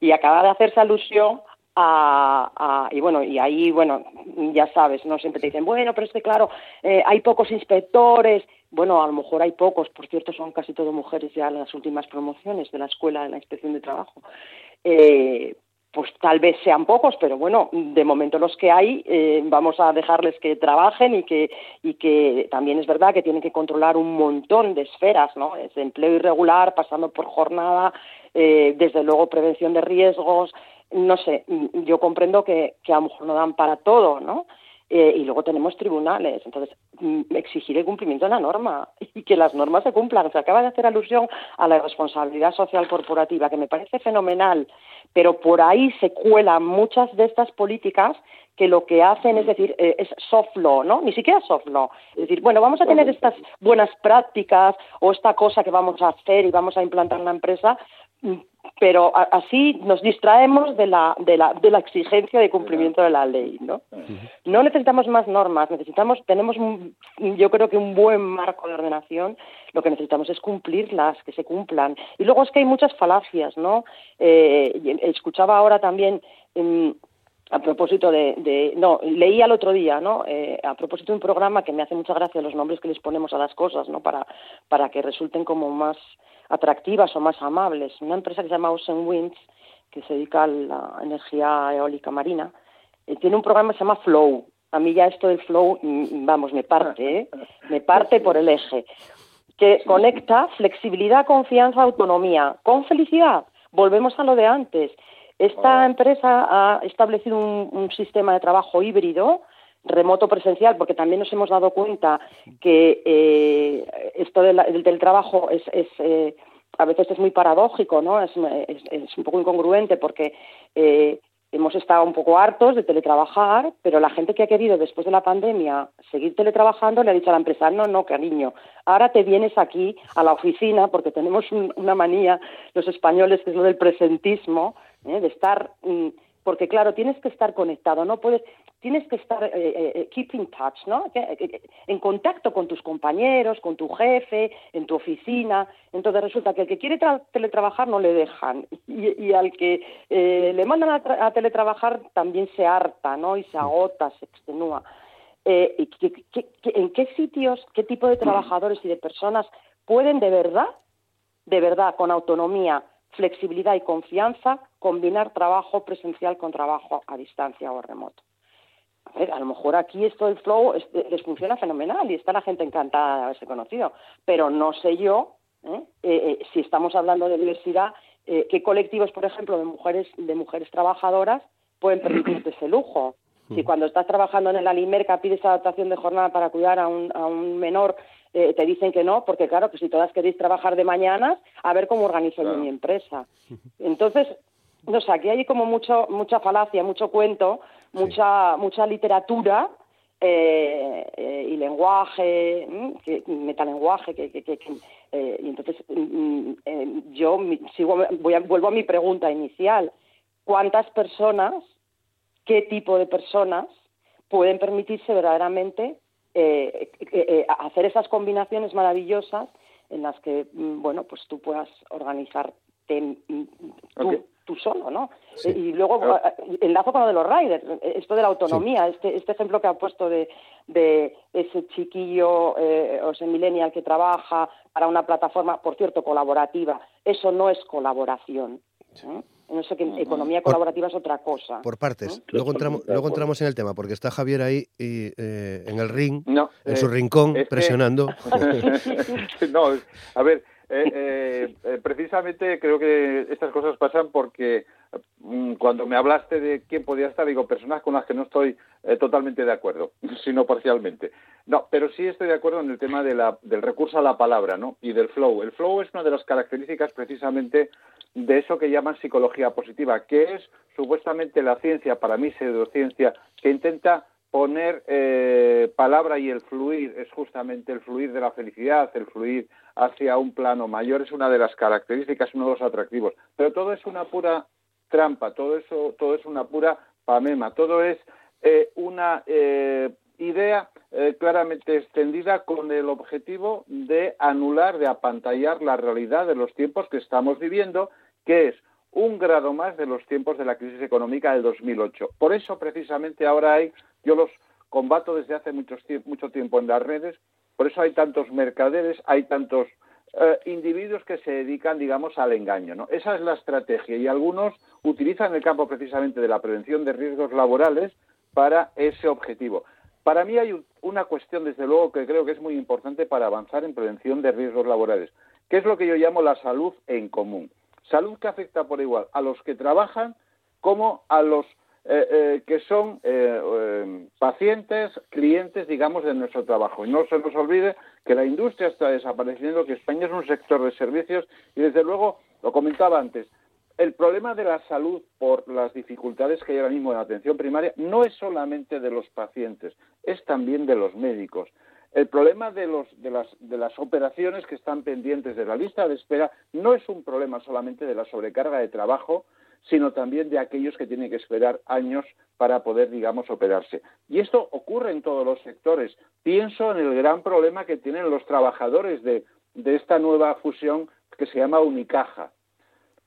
Y acaba de hacerse alusión a, y bueno, y ahí, bueno, ya sabes, no siempre te dicen, bueno, pero es que claro, eh, hay pocos inspectores. Bueno, a lo mejor hay pocos, por cierto, son casi todo mujeres ya las últimas promociones de la escuela de la inspección de trabajo. Eh, pues tal vez sean pocos, pero bueno, de momento los que hay eh, vamos a dejarles que trabajen y que, y que también es verdad que tienen que controlar un montón de esferas, ¿no? Es empleo irregular, pasando por jornada, eh, desde luego prevención de riesgos, no sé, yo comprendo que, que a lo mejor no dan para todo, ¿no? Eh, y luego tenemos tribunales. Entonces, mm, exigir el cumplimiento de la norma y que las normas se cumplan. Se acaba de hacer alusión a la responsabilidad social corporativa, que me parece fenomenal, pero por ahí se cuelan muchas de estas políticas que lo que hacen es decir, eh, es soft law, ¿no? Ni siquiera soft law. Es decir, bueno, vamos a tener estas buenas prácticas o esta cosa que vamos a hacer y vamos a implantar en la empresa, pero así nos distraemos de la, de la, de la exigencia de cumplimiento de la ley, ¿no? No necesitamos más normas, necesitamos, tenemos, yo creo que un buen marco de ordenación, lo que necesitamos es cumplirlas, que se cumplan. Y luego es que hay muchas falacias, ¿no? Eh, escuchaba ahora también... Em, a propósito de, no leí al otro día no eh, a propósito de un programa que me hace mucha gracia los nombres que les ponemos a las cosas no para para que resulten como más atractivas o más amables. Una empresa que se llama Ocean Winds, que se dedica a la energía eólica marina, eh, tiene un programa que se llama Flow. A mí ya esto del Flow, mm, vamos, me parte, ¿eh? me parte por el eje, que conecta flexibilidad, confianza, autonomía, con felicidad. Volvemos a lo de antes. Esta oh. empresa ha establecido un sistema de trabajo híbrido remoto presencial, porque también nos hemos dado cuenta que eh, esto del, trabajo es, es eh, a veces es muy paradójico, ¿no? Es, un poco incongruente porque eh, hemos estado un poco hartos de teletrabajar, pero la gente que ha querido después de la pandemia seguir teletrabajando le ha dicho a la empresa, no, no, cariño, ahora te vienes aquí a la oficina porque tenemos una manía los españoles que es lo del presentismo, de estar... Mm, porque claro, tienes que estar conectado, no puedes, tienes que estar eh, eh, eh keep in touch, ¿no? En contacto con tus compañeros, con tu jefe, en tu oficina. Entonces resulta que el que quiere teletrabajar no le dejan y, al que eh, le mandan a, teletrabajar también se harta, ¿no? Y se agota, se extenúa. eh, en qué sitios, qué tipo de trabajadores y de personas pueden de verdad, de verdad, con autonomía, flexibilidad y confianza, combinar trabajo presencial con trabajo a distancia o remoto. A ver, a lo mejor aquí esto del flow les funciona fenomenal y está la gente encantada de haberse conocido, pero no sé yo ¿eh? Eh, si estamos hablando de diversidad, qué colectivos, por ejemplo, de mujeres de mujeres trabajadoras pueden permitirse ese lujo. Si cuando estás trabajando en el Alimerca pides adaptación de jornada para cuidar a un, a un menor, eh, te dicen que no, porque claro, que si todas queréis trabajar de mañana, a ver cómo organizo yo mi empresa. Entonces, no sé, aquí hay como mucho, mucha falacia, mucho cuento, mucha, mucha literatura eh, eh, y lenguaje, que, metalenguaje, que, que, que y entonces mm, mm, yo sigo, voy a, vuelvo a mi pregunta inicial. ¿Cuántas personas qué tipo de personas pueden permitirse verdaderamente eh, eh, eh, hacer esas combinaciones maravillosas en las que, mm, bueno, pues tú puedas organizarte mm, tú, solo, ¿no? Y luego enlazo con lo de los riders, esto de la autonomía, este, este ejemplo que ha puesto de, de ese chiquillo o ese millennial que trabaja para una plataforma, por cierto, colaborativa, eso no es colaboración. No sé que economía colaborativa es otra cosa. Por partes. Luego, entramos, luego entramos en el tema, porque está Javier ahí y, eh, en el ring, en su eh, rincón, presionando. no, a ver, eh, precisamente creo que estas cosas pasan porque mm, cuando me hablaste de quién podía estar, digo, personas con las que no estoy totalmente de acuerdo, sino parcialmente. No, pero sí estoy de acuerdo en el tema de la, del recurso a la palabra, ¿no? Y del flow. El flow es una de las características precisamente de eso que llaman psicología positiva, que es supuestamente la ciencia, para mí pseudociencia, que intenta poner eh, palabra y el fluir es justamente el fluir de la felicidad, el fluir hacia un plano mayor es una de las características, uno de los atractivos. Pero todo es una pura trampa, todo eso, todo es una pura pamema, todo es eh, una eh, idea eh, claramente extendida con el objetivo de anular, de apantallar la realidad de los tiempos que estamos viviendo, que es un grado más de los tiempos de la crisis económica del 2008. Por eso, precisamente, ahora hay, yo los combato desde hace mucho, mucho tiempo en las redes, por eso hay tantos mercaderes, hay tantos eh, individuos que se dedican, digamos, al engaño. ¿no? Esa es la estrategia y algunos utilizan el campo precisamente de la prevención de riesgos laborales para ese objetivo. Para mí hay una cuestión, desde luego, que creo que es muy importante para avanzar en prevención de riesgos laborales, que es lo que yo llamo la salud en común. Salud que afecta por igual a los que trabajan como a los eh, eh, que son eh, pacientes, clientes, digamos, de nuestro trabajo. Y no se nos olvide que la industria está desapareciendo, que España es un sector de servicios y, desde luego, lo comentaba antes, el problema de la salud por las dificultades que hay ahora mismo en la atención primaria no es solamente de los pacientes, es también de los médicos. El problema de, los, de, las, de las operaciones que están pendientes de la lista de espera no es un problema solamente de la sobrecarga de trabajo, sino también de aquellos que tienen que esperar años para poder, digamos, operarse. Y esto ocurre en todos los sectores. Pienso en el gran problema que tienen los trabajadores de, de esta nueva fusión que se llama Unicaja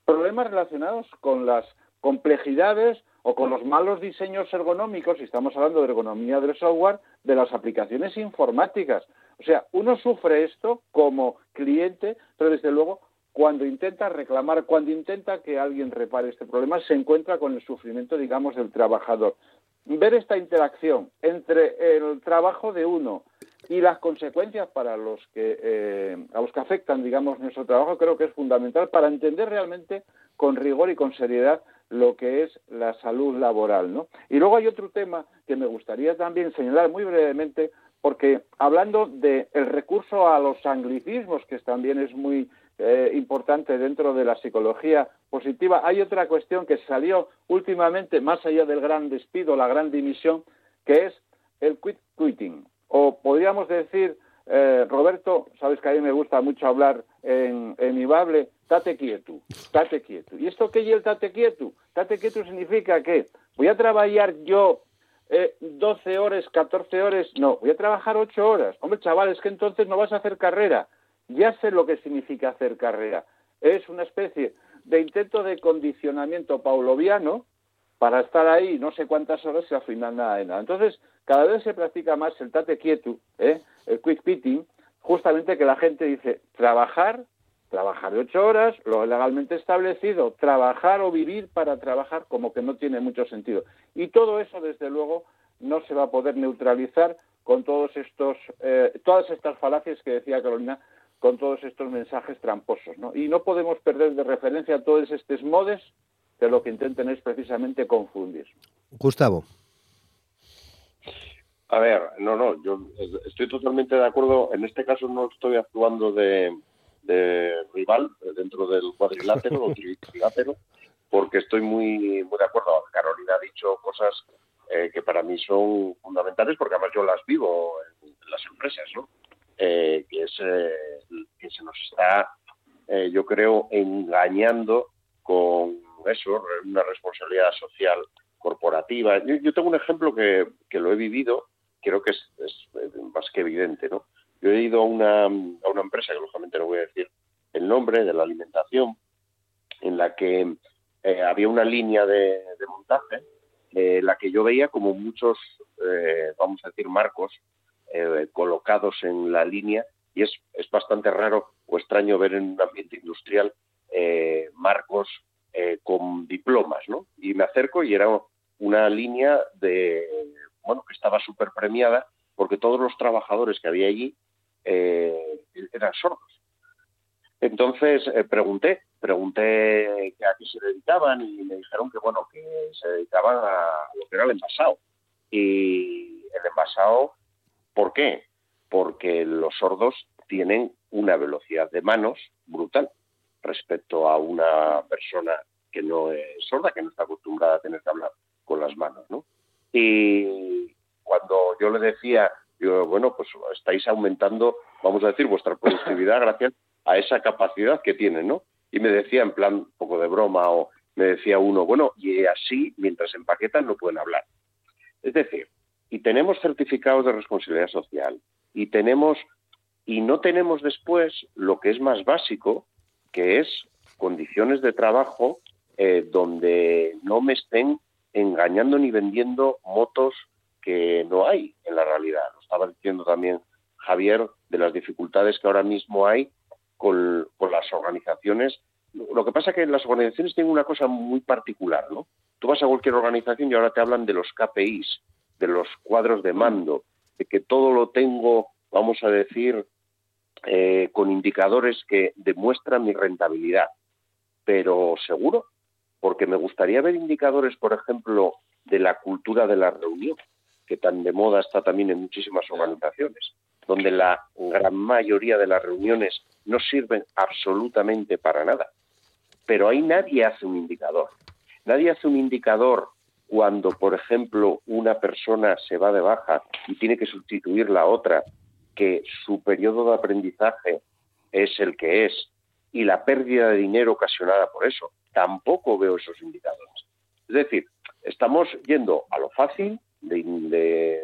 problemas relacionados con las complejidades o con los malos diseños ergonómicos, y estamos hablando de ergonomía del software, de las aplicaciones informáticas. O sea, uno sufre esto como cliente, pero desde luego cuando intenta reclamar, cuando intenta que alguien repare este problema, se encuentra con el sufrimiento, digamos, del trabajador. Ver esta interacción entre el trabajo de uno y las consecuencias para los que eh, a los que afectan digamos nuestro trabajo creo que es fundamental para entender realmente con rigor y con seriedad lo que es la salud laboral ¿no? y luego hay otro tema que me gustaría también señalar muy brevemente porque hablando del recurso a los anglicismos que también es muy eh, importante dentro de la psicología positiva hay otra cuestión que salió últimamente más allá del gran despido la gran dimisión que es el quit quitting o podríamos decir, eh, Roberto, sabes que a mí me gusta mucho hablar en, en mi bable, tate quieto, tate quieto. ¿Y esto qué es el tate quieto? Tate quieto significa que voy a trabajar yo eh, 12 horas, 14 horas, no, voy a trabajar 8 horas. Hombre, chaval, es que entonces no vas a hacer carrera. Ya sé lo que significa hacer carrera. Es una especie de intento de condicionamiento pauloviano para estar ahí no sé cuántas horas y al final nada de nada. Entonces, cada vez se practica más el tate quieto, ¿eh? el quick pitting, justamente que la gente dice trabajar, trabajar de ocho horas, lo legalmente establecido, trabajar o vivir para trabajar como que no tiene mucho sentido. Y todo eso, desde luego, no se va a poder neutralizar con todos estos, eh, todas estas falacias que decía Carolina, con todos estos mensajes tramposos. ¿no? Y no podemos perder de referencia todos estos modes que lo que intenten es precisamente confundir. Gustavo. A ver, no, no, yo estoy totalmente de acuerdo. En este caso no estoy actuando de, rival dentro del cuadrilátero o trilátero, porque estoy muy, muy de acuerdo. Carolina ha dicho cosas eh, que para mí son fundamentales, porque además yo las vivo en, las empresas, ¿no? Eh, que es eh, que se nos está, yo creo, engañando con eso, una responsabilidad social corporativa. Yo, tengo un ejemplo que, que, lo he vivido, creo que es, más que evidente. ¿no? Yo he ido a una, a una empresa, que lógicamente no voy a decir el nombre, de la alimentación, en la que eh, había una línea de, montaje, eh, la que yo veía como muchos, eh, vamos a decir, marcos colocados en la línea, y es, es bastante raro o extraño ver en un ambiente industrial marcos eh, con diplomas, ¿no? Y me acerco y era una línea de, bueno, que estaba súper premiada porque todos los trabajadores que había allí eh, eran sordos. Entonces eh, pregunté, pregunté a qué se dedicaban y me dijeron que, bueno, que se dedicaban a lo que era el envasado. Y el envasado, ¿por qué? Porque los sordos tienen una velocidad de manos brutal respecto a una persona que no es sorda, que no está acostumbrada a tener que hablar con las manos, ¿no? Y cuando yo le decía, yo, bueno, pues estáis aumentando, vamos a decir, vuestra productividad gracias a esa capacidad que tienen, ¿no? Y me decía en plan un poco de broma o me decía uno, bueno, y así mientras empaquetan no pueden hablar. Es decir, y tenemos certificados de responsabilidad social y tenemos y no tenemos después lo que es más básico, que es condiciones de trabajo eh, donde no me estén engañando ni vendiendo motos que no hay en la realidad. Lo estaba diciendo también Javier de las dificultades que ahora mismo hay con, las organizaciones. Lo que pasa es que las organizaciones tienen una cosa muy particular, ¿no? Tú vas a cualquier organización y ahora te hablan de los KPIs, de los cuadros de mando, de que todo lo tengo, vamos a decir, eh, con indicadores que demuestran mi rentabilidad. Pero seguro, porque me gustaría ver indicadores, por ejemplo, de la cultura de la reunión, que tan de moda está también en muchísimas organizaciones, donde la gran mayoría de las reuniones no sirven absolutamente para nada. Pero ahí nadie hace un indicador. Nadie hace un indicador cuando, por ejemplo, una persona se va de baja y tiene que sustituir la otra que su periodo de aprendizaje es el que es y la pérdida de dinero ocasionada por eso. Tampoco veo esos indicadores. Es decir, estamos yendo a lo fácil de,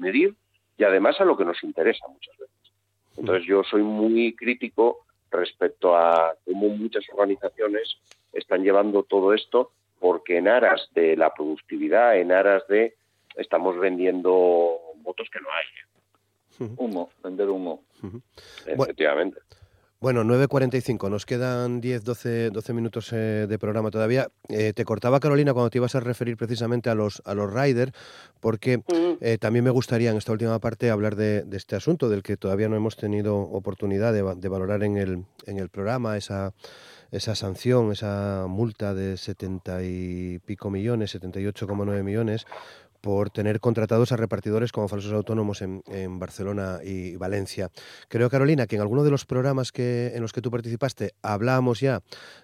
medir y además a lo que nos interesa muchas veces. Entonces yo soy muy crítico respecto a cómo muchas organizaciones están llevando todo esto porque en aras de la productividad, en aras de estamos vendiendo motos que no hay. Humo, vender humo. Efectivamente. Bueno, 9.45, nos quedan 10, 12, 12 minutos eh, de programa todavía. Eh, te cortaba Carolina cuando te ibas a referir precisamente a los, a los riders, porque eh, también me gustaría en esta última parte hablar de, este asunto, del que todavía no hemos tenido oportunidad de, de valorar en el, en el programa, esa, esa sanción, esa multa de 70 y pico millones, 78,9 millones, por tener contratados a repartidores como falsos autónomos en, Barcelona y Valencia. Creo, Carolina, que en alguno de los programas que, en los que tú participaste hablábamos ya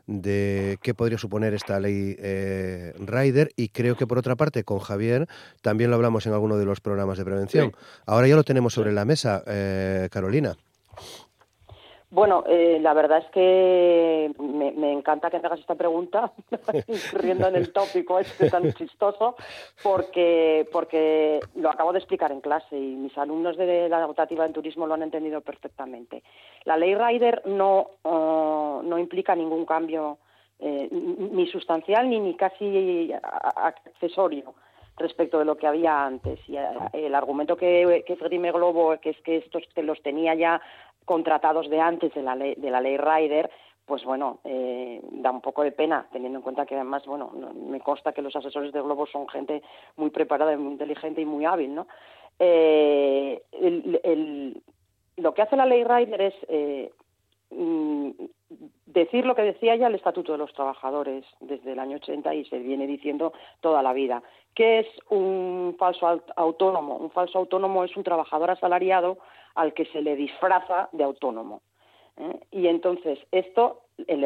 de qué podría suponer esta ley eh, Rider y creo que por otra parte con Javier también lo hablamos en alguno de los programas de prevención. Ahora ya lo tenemos sobre la mesa, eh, Carolina. Bueno, eh, la verdad es que me, encanta que me hagas esta pregunta, incurriendo en el tópico este tan chistoso, porque, porque lo acabo de explicar en clase y mis alumnos de la optativa en turismo lo han entendido perfectamente. La ley Rider no, uh, no implica ningún cambio eh, ni sustancial ni, ni casi accesorio respecto de lo que había antes. Y eh, el argumento que, que Globo, que es que estos que los tenía ya contratados de antes de la ley, de la ley Ryder, pues bueno, eh, da un poco de pena, teniendo en cuenta que además, bueno, me consta que los asesores de Globo son gente muy preparada, muy inteligente y muy hábil, ¿no? Eh, lo que hace la ley Ryder es eh, mm, decir lo que decía ya el Estatuto de los Trabajadores desde el año 80 y se viene diciendo toda la vida. ¿Qué es un falso autónomo? Un falso autónomo es un trabajador asalariado al que se le disfraza de autónomo. ¿eh? Y entonces, esto, el,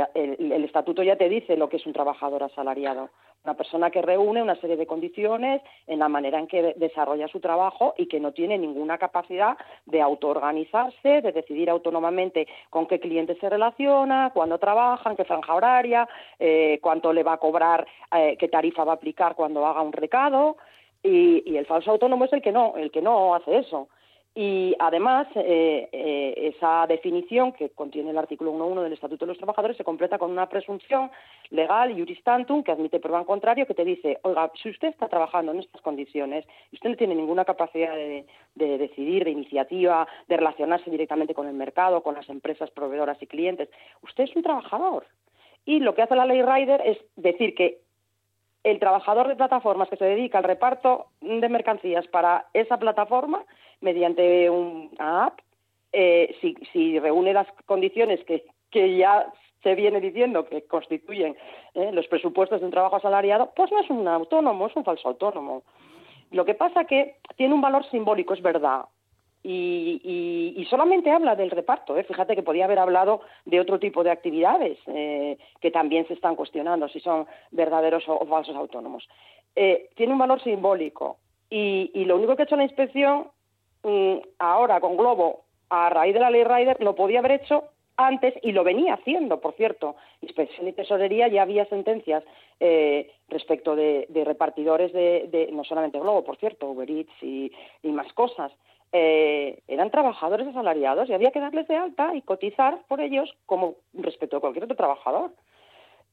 estatuto ya te dice lo que es un trabajador asalariado. Una persona que reúne una serie de condiciones en la manera en que desarrolla su trabajo y que no tiene ninguna capacidad de autoorganizarse, de decidir autónomamente con qué cliente se relaciona, cuándo trabaja, en qué franja horaria, eh, cuánto le va a cobrar, eh, qué tarifa va a aplicar cuando haga un recado. Y, y, el falso autónomo es el que no, el que no hace eso. Y además, eh, eh, esa definición que contiene el artículo 1.1 del Estatuto de los Trabajadores se completa con una presunción legal, juris tantum, que admite prueba en contrario, que te dice, oiga, si usted está trabajando en estas condiciones y usted no tiene ninguna capacidad de, de decidir, de iniciativa, de relacionarse directamente con el mercado, con las empresas proveedoras y clientes, usted es un trabajador. Y lo que hace la ley Rider es decir que el trabajador de plataformas que se dedica al reparto de mercancías para esa plataforma mediante una app, eh, si, reúne las condiciones que, ya se viene diciendo que constituyen eh, los presupuestos de un trabajo asalariado, pues no es un autónomo, es un falso autónomo. Lo que pasa que tiene un valor simbólico, es verdad, y, solamente habla del reparto. ¿eh? Fíjate que podía haber hablado de otro tipo de actividades eh, que también se están cuestionando si son verdaderos o, falsos autónomos. Eh, tiene un valor simbólico y, lo único que ha hecho la inspección mm, ahora con Globo a raíz de la ley Rider lo podía haber hecho antes y lo venía haciendo, por cierto. Inspección y Tesorería ya había sentencias respecto de, repartidores de, no solamente Globo, por cierto, Uber Eats y más cosas. Eh, eran trabajadores asalariados y había que darles de alta y cotizar por ellos como respecto a cualquier otro trabajador.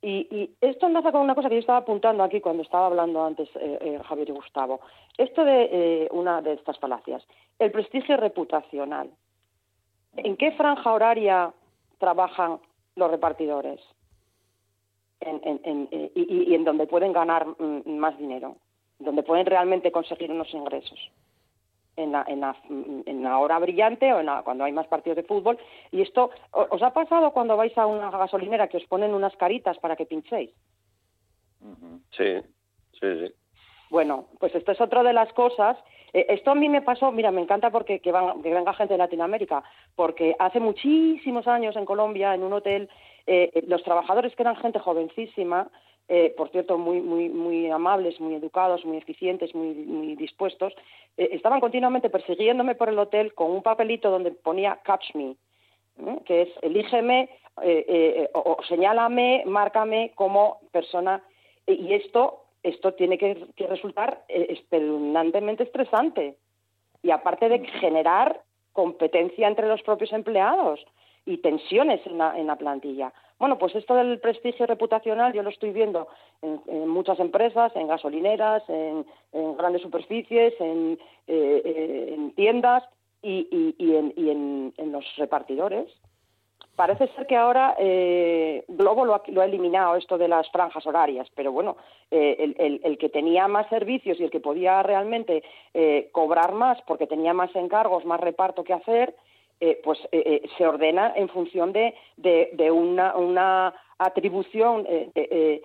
Y, esto enlaza con una cosa que yo estaba apuntando aquí cuando estaba hablando antes eh, eh, Javier y Gustavo. Esto de una de estas falacias, el prestigio reputacional. ¿En qué franja horaria trabajan los repartidores? y, y, en donde pueden ganar mm, más dinero, donde pueden realmente conseguir unos ingresos en la, en, la, en la hora brillante o en cuando hay más partidos de fútbol. Y esto, ¿os ha pasado cuando vais a una gasolinera que os ponen unas caritas para que pinchéis? Sí, sí, sí. Bueno, pues esto es otra de las cosas. Eh, esto a mí me pasó, mira, me encanta porque que, van, que venga gente de Latinoamérica, porque hace muchísimos años en Colombia, en un hotel, eh, los trabajadores que eran gente jovencísima, eh, por cierto, muy, muy, muy amables, muy educados, muy eficientes, muy, muy dispuestos, eh, estaban continuamente persiguiéndome por el hotel con un papelito donde ponía Catch Me, ¿eh? que es elígeme o, señálame, márcame como persona. Y esto, esto tiene que, resultar espeluznantemente estresante. Y aparte de generar competencia entre los propios empleados y tensiones en la plantilla. Bueno, pues esto del prestigio reputacional yo lo estoy viendo en, muchas empresas, en gasolineras, en, grandes superficies, en, eh, tiendas y, en, los repartidores. Parece ser que ahora eh, Globo lo ha, eliminado esto de las franjas horarias, pero bueno, eh, el, que tenía más servicios y el que podía realmente cobrar más porque tenía más encargos, más reparto que hacer, eh, pues eh, eh, se ordena en función de, de, una, una, atribución de,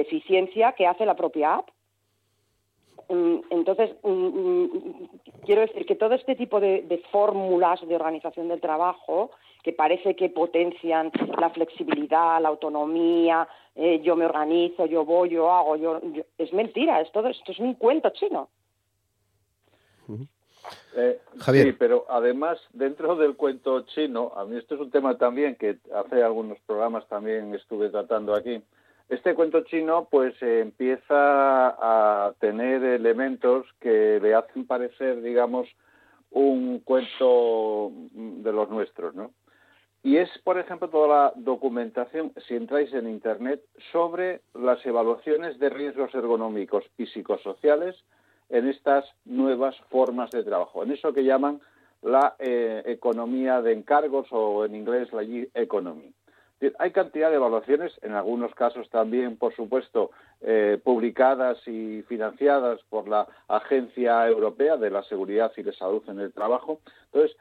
eficiencia que hace la propia app. Mm, entonces, mm, mm, quiero decir que todo este tipo de, fórmulas de organización del trabajo, que parece que potencian la flexibilidad, la autonomía, yo me organizo, yo voy, yo hago, yo, es mentira, es todo, esto es un cuento chino. Eh, sí, pero además, dentro del cuento chino, a mí esto es un tema también que hace algunos programas también estuve tratando aquí. Este cuento chino, pues empieza a tener elementos que le hacen parecer, digamos, un cuento de los nuestros, ¿no? Y es, por ejemplo, toda la documentación, si entráis en Internet, sobre las evaluaciones de riesgos ergonómicos y psicosociales en estas nuevas formas de trabajo, en eso que llaman la eh, economía de encargos o en inglés la gig economy. Hay cantidad de evaluaciones, en algunos casos también, por supuesto, eh, publicadas y financiadas por la Agencia Europea de la Seguridad y de Salud en el Trabajo. Entonces,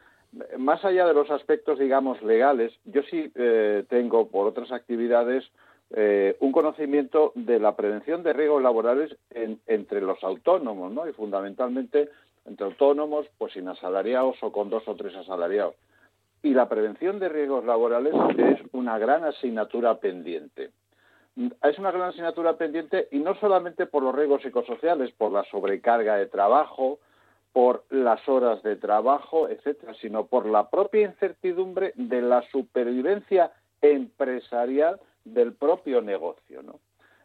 más allá de los aspectos, digamos, legales, yo sí eh, tengo, por otras actividades, eh, un conocimiento de la prevención de riesgos laborales entre los autónomos, ¿no? Y fundamentalmente entre autónomos, pues sin asalariados o con dos o tres asalariados. Y la prevención de riesgos laborales es una gran asignatura pendiente. Es una gran asignatura pendiente y no solamente por los riesgos psicosociales, por la sobrecarga de trabajo, por las horas de trabajo, etcétera, sino por la propia incertidumbre de la supervivencia empresarial del propio negocio, ¿no?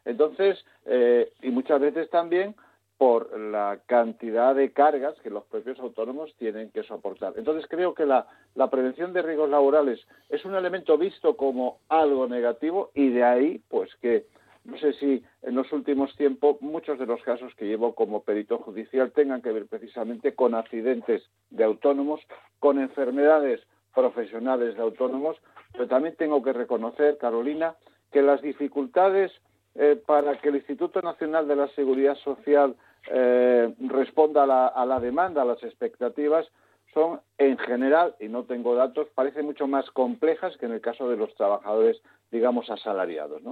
Entonces, eh, y muchas veces también por la cantidad de cargas que los propios autónomos tienen que soportar. Entonces creo que la, la, prevención de riesgos laborales es un elemento visto como algo negativo y de ahí pues que no sé si en los últimos tiempos muchos de los casos que llevo como perito judicial tengan que ver precisamente con accidentes de autónomos, con enfermedades profesionales de autónomos, pero también tengo que reconocer, Carolina, que las dificultades eh, para que el Instituto Nacional de la Seguridad Social eh, responda a la, a la, demanda, a las expectativas, son en general, y no tengo datos, parecen mucho más complejas que en el caso de los trabajadores, digamos, asalariados.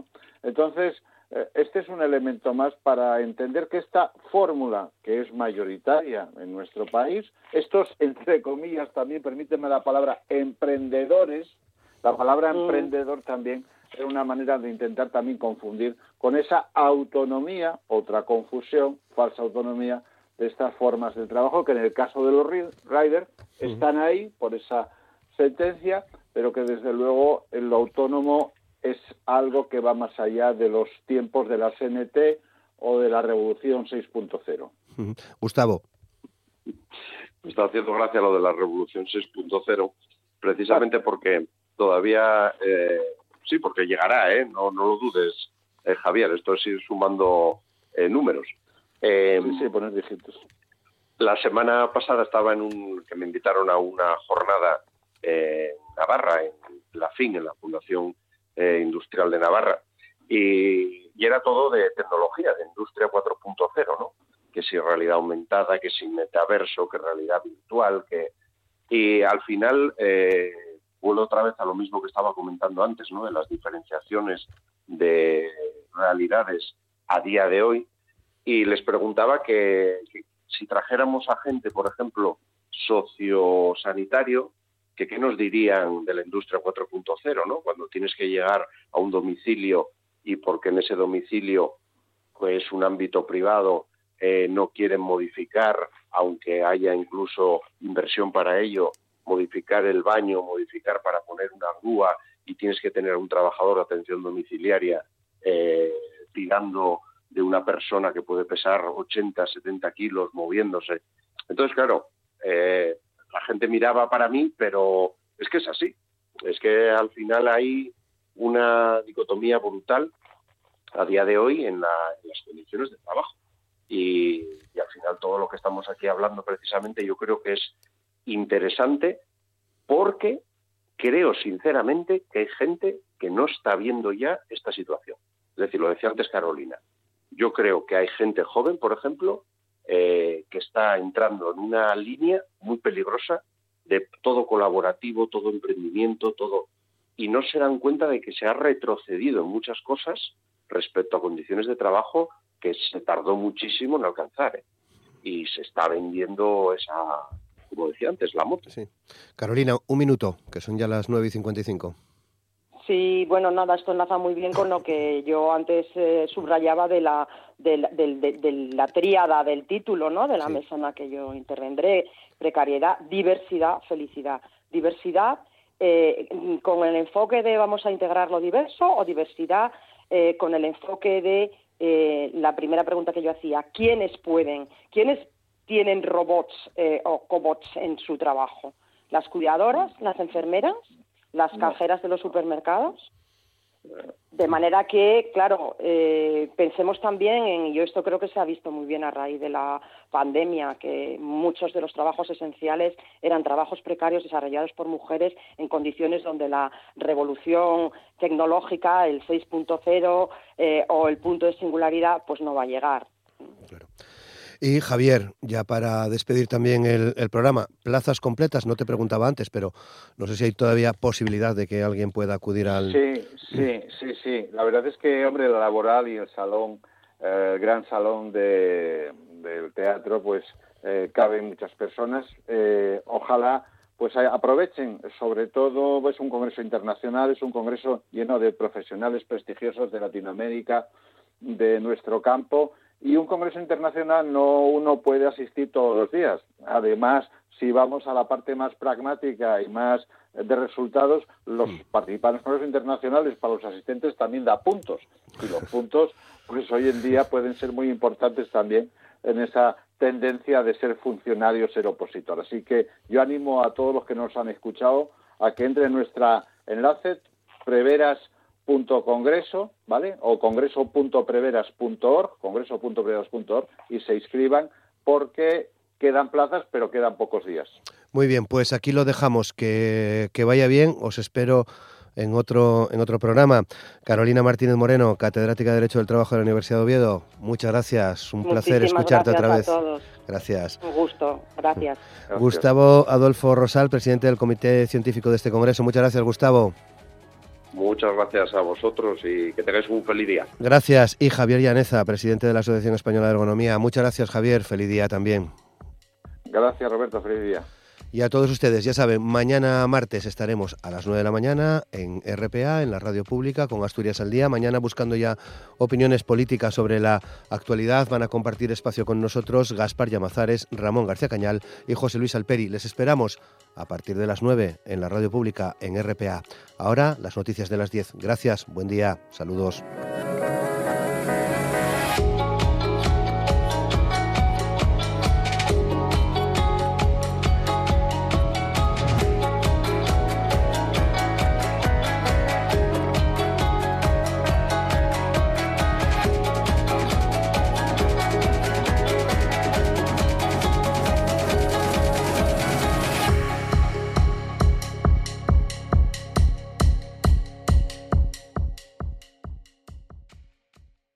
Entonces, este es un elemento más para entender que esta fórmula, que es mayoritaria en nuestro país, estos, entre comillas, también, permíteme la palabra, emprendedores, la palabra mm. emprendedor también es una manera de intentar también confundir con esa autonomía, otra confusión, falsa autonomía de estas formas de trabajo que en el caso de los riders están ahí por esa sentencia, pero que desde luego en lo autónomo es algo que va más allá de los tiempos de la CNT o de la revolución 6.0. Gustavo. Me está haciendo gracia lo de la revolución 6.0, precisamente porque todavía, eh, sí, porque llegará, ¿eh? no, no lo dudes, eh, Javier, esto es ir sumando eh, números. Eh, sí, poner dígitos. La semana pasada estaba en un, que me invitaron a una jornada en Navarra, en la FIN, en la Fundación Industrial de Navarra, y, era todo de tecnología, de industria 4.0, ¿no? Que si realidad aumentada, que si metaverso, que realidad virtual, que... Y al final vuelvo otra vez a lo mismo que estaba comentando antes, ¿no? De las diferenciaciones de realidades a día de hoy. Y les preguntaba que, si trajéramos a gente, por ejemplo, sociosanitario, qué nos dirían de la industria 4.0, ¿no? Cuando tienes que llegar a un domicilio y porque en ese domicilio pues un ámbito privado eh, no quieren modificar, aunque haya incluso inversión para ello, modificar el baño, modificar para poner una grúa y tienes que tener un trabajador de atención domiciliaria eh, tirando de una persona que puede pesar 80, 70 kilos moviéndose. Entonces, claro, eh, la gente miraba para mí, pero es que es así. Es que al final hay una dicotomía brutal a día de hoy en, las condiciones de trabajo. y, al final todo lo que estamos aquí hablando precisamente yo creo que es interesante porque creo sinceramente que hay gente que no está viendo ya esta situación. Es decir, lo decía antes Carolina. Yo creo que hay gente joven, por ejemplo, eh, que está entrando en una línea muy peligrosa de todo colaborativo, todo emprendimiento, todo. Y no se dan cuenta de que se ha retrocedido en muchas cosas respecto a condiciones de trabajo que se tardó muchísimo en alcanzar. ¿eh? Y se está vendiendo esa, como decía antes, la moto. Sí. Carolina, un minuto, que son ya las 9 y 55. Sí, bueno, nada, esto enlaza muy bien con lo que yo antes eh, subrayaba de la, de, la tríada del título, ¿no? De la mesa en la que yo intervendré. Precariedad, diversidad, felicidad. Diversidad eh, con el enfoque de vamos a integrar lo diverso o diversidad eh, con el enfoque de la primera pregunta que yo hacía, ¿quiénes pueden? ¿Quiénes tienen robots eh, o cobots en su trabajo? ¿Las cuidadoras, las enfermeras, las cajeras de los supermercados? De manera que, claro, eh, pensemos también en, yo esto creo que se ha visto muy bien a raíz de la pandemia, que muchos de los trabajos esenciales eran trabajos precarios desarrollados por mujeres en condiciones donde la revolución tecnológica, el 6.0 eh, o el punto de singularidad, pues no va a llegar. Y Javier, ya para despedir también el, programa, plazas completas, no te preguntaba antes, pero no sé si hay todavía posibilidad de que alguien pueda acudir al... Sí, sí, sí, sí. La verdad es que, hombre, la laboral y el salón, eh, el gran salón de, del teatro, pues eh, caben muchas personas. Eh, ojalá pues aprovechen, sobre todo es pues, un congreso internacional, es un congreso lleno de profesionales prestigiosos de Latinoamérica, de nuestro campo, y un congreso internacional no uno puede asistir todos los días. Además, si vamos a la parte más pragmática y más de resultados, los participantes en congresos internacionales para los asistentes también da puntos. Y los puntos, pues hoy en día pueden ser muy importantes también en esa tendencia de ser funcionario, ser opositor. Así que yo animo a todos los que nos han escuchado a que entre en nuestra enlace preveras congreso, ¿vale? O congreso.preveras.org, congreso.preveras.org y se inscriban porque quedan plazas, pero quedan pocos días. Muy bien, pues aquí lo dejamos. Que, que vaya bien. Os espero en otro, en otro programa. Carolina Martínez Moreno, catedrática de Derecho del Trabajo de la Universidad de Oviedo. Muchas gracias. Un placer escucharte otra vez. Gracias. Un gusto. Gracias. Gustavo Adolfo Rosal, presidente del Comité Científico de este Congreso. Muchas gracias, Gustavo. Muchas gracias a vosotros y que tengáis un feliz día. Gracias. Y Javier Llaneza, presidente de la Asociación Española de Ergonomía. Muchas gracias, Javier. Feliz día también. Gracias, Roberto. Feliz día. Y a todos ustedes, ya saben, mañana martes estaremos a las 9 de la mañana en RPA, en la radio pública, con Asturias al Día. Mañana buscando ya opiniones políticas sobre la actualidad. Van a compartir espacio con nosotros Gaspar Llamazares, Ramón García Cañal y José Luis Alperi. Les esperamos a partir de las 9 en la radio pública en RPA. Ahora las noticias de las 10. Gracias, buen día, saludos.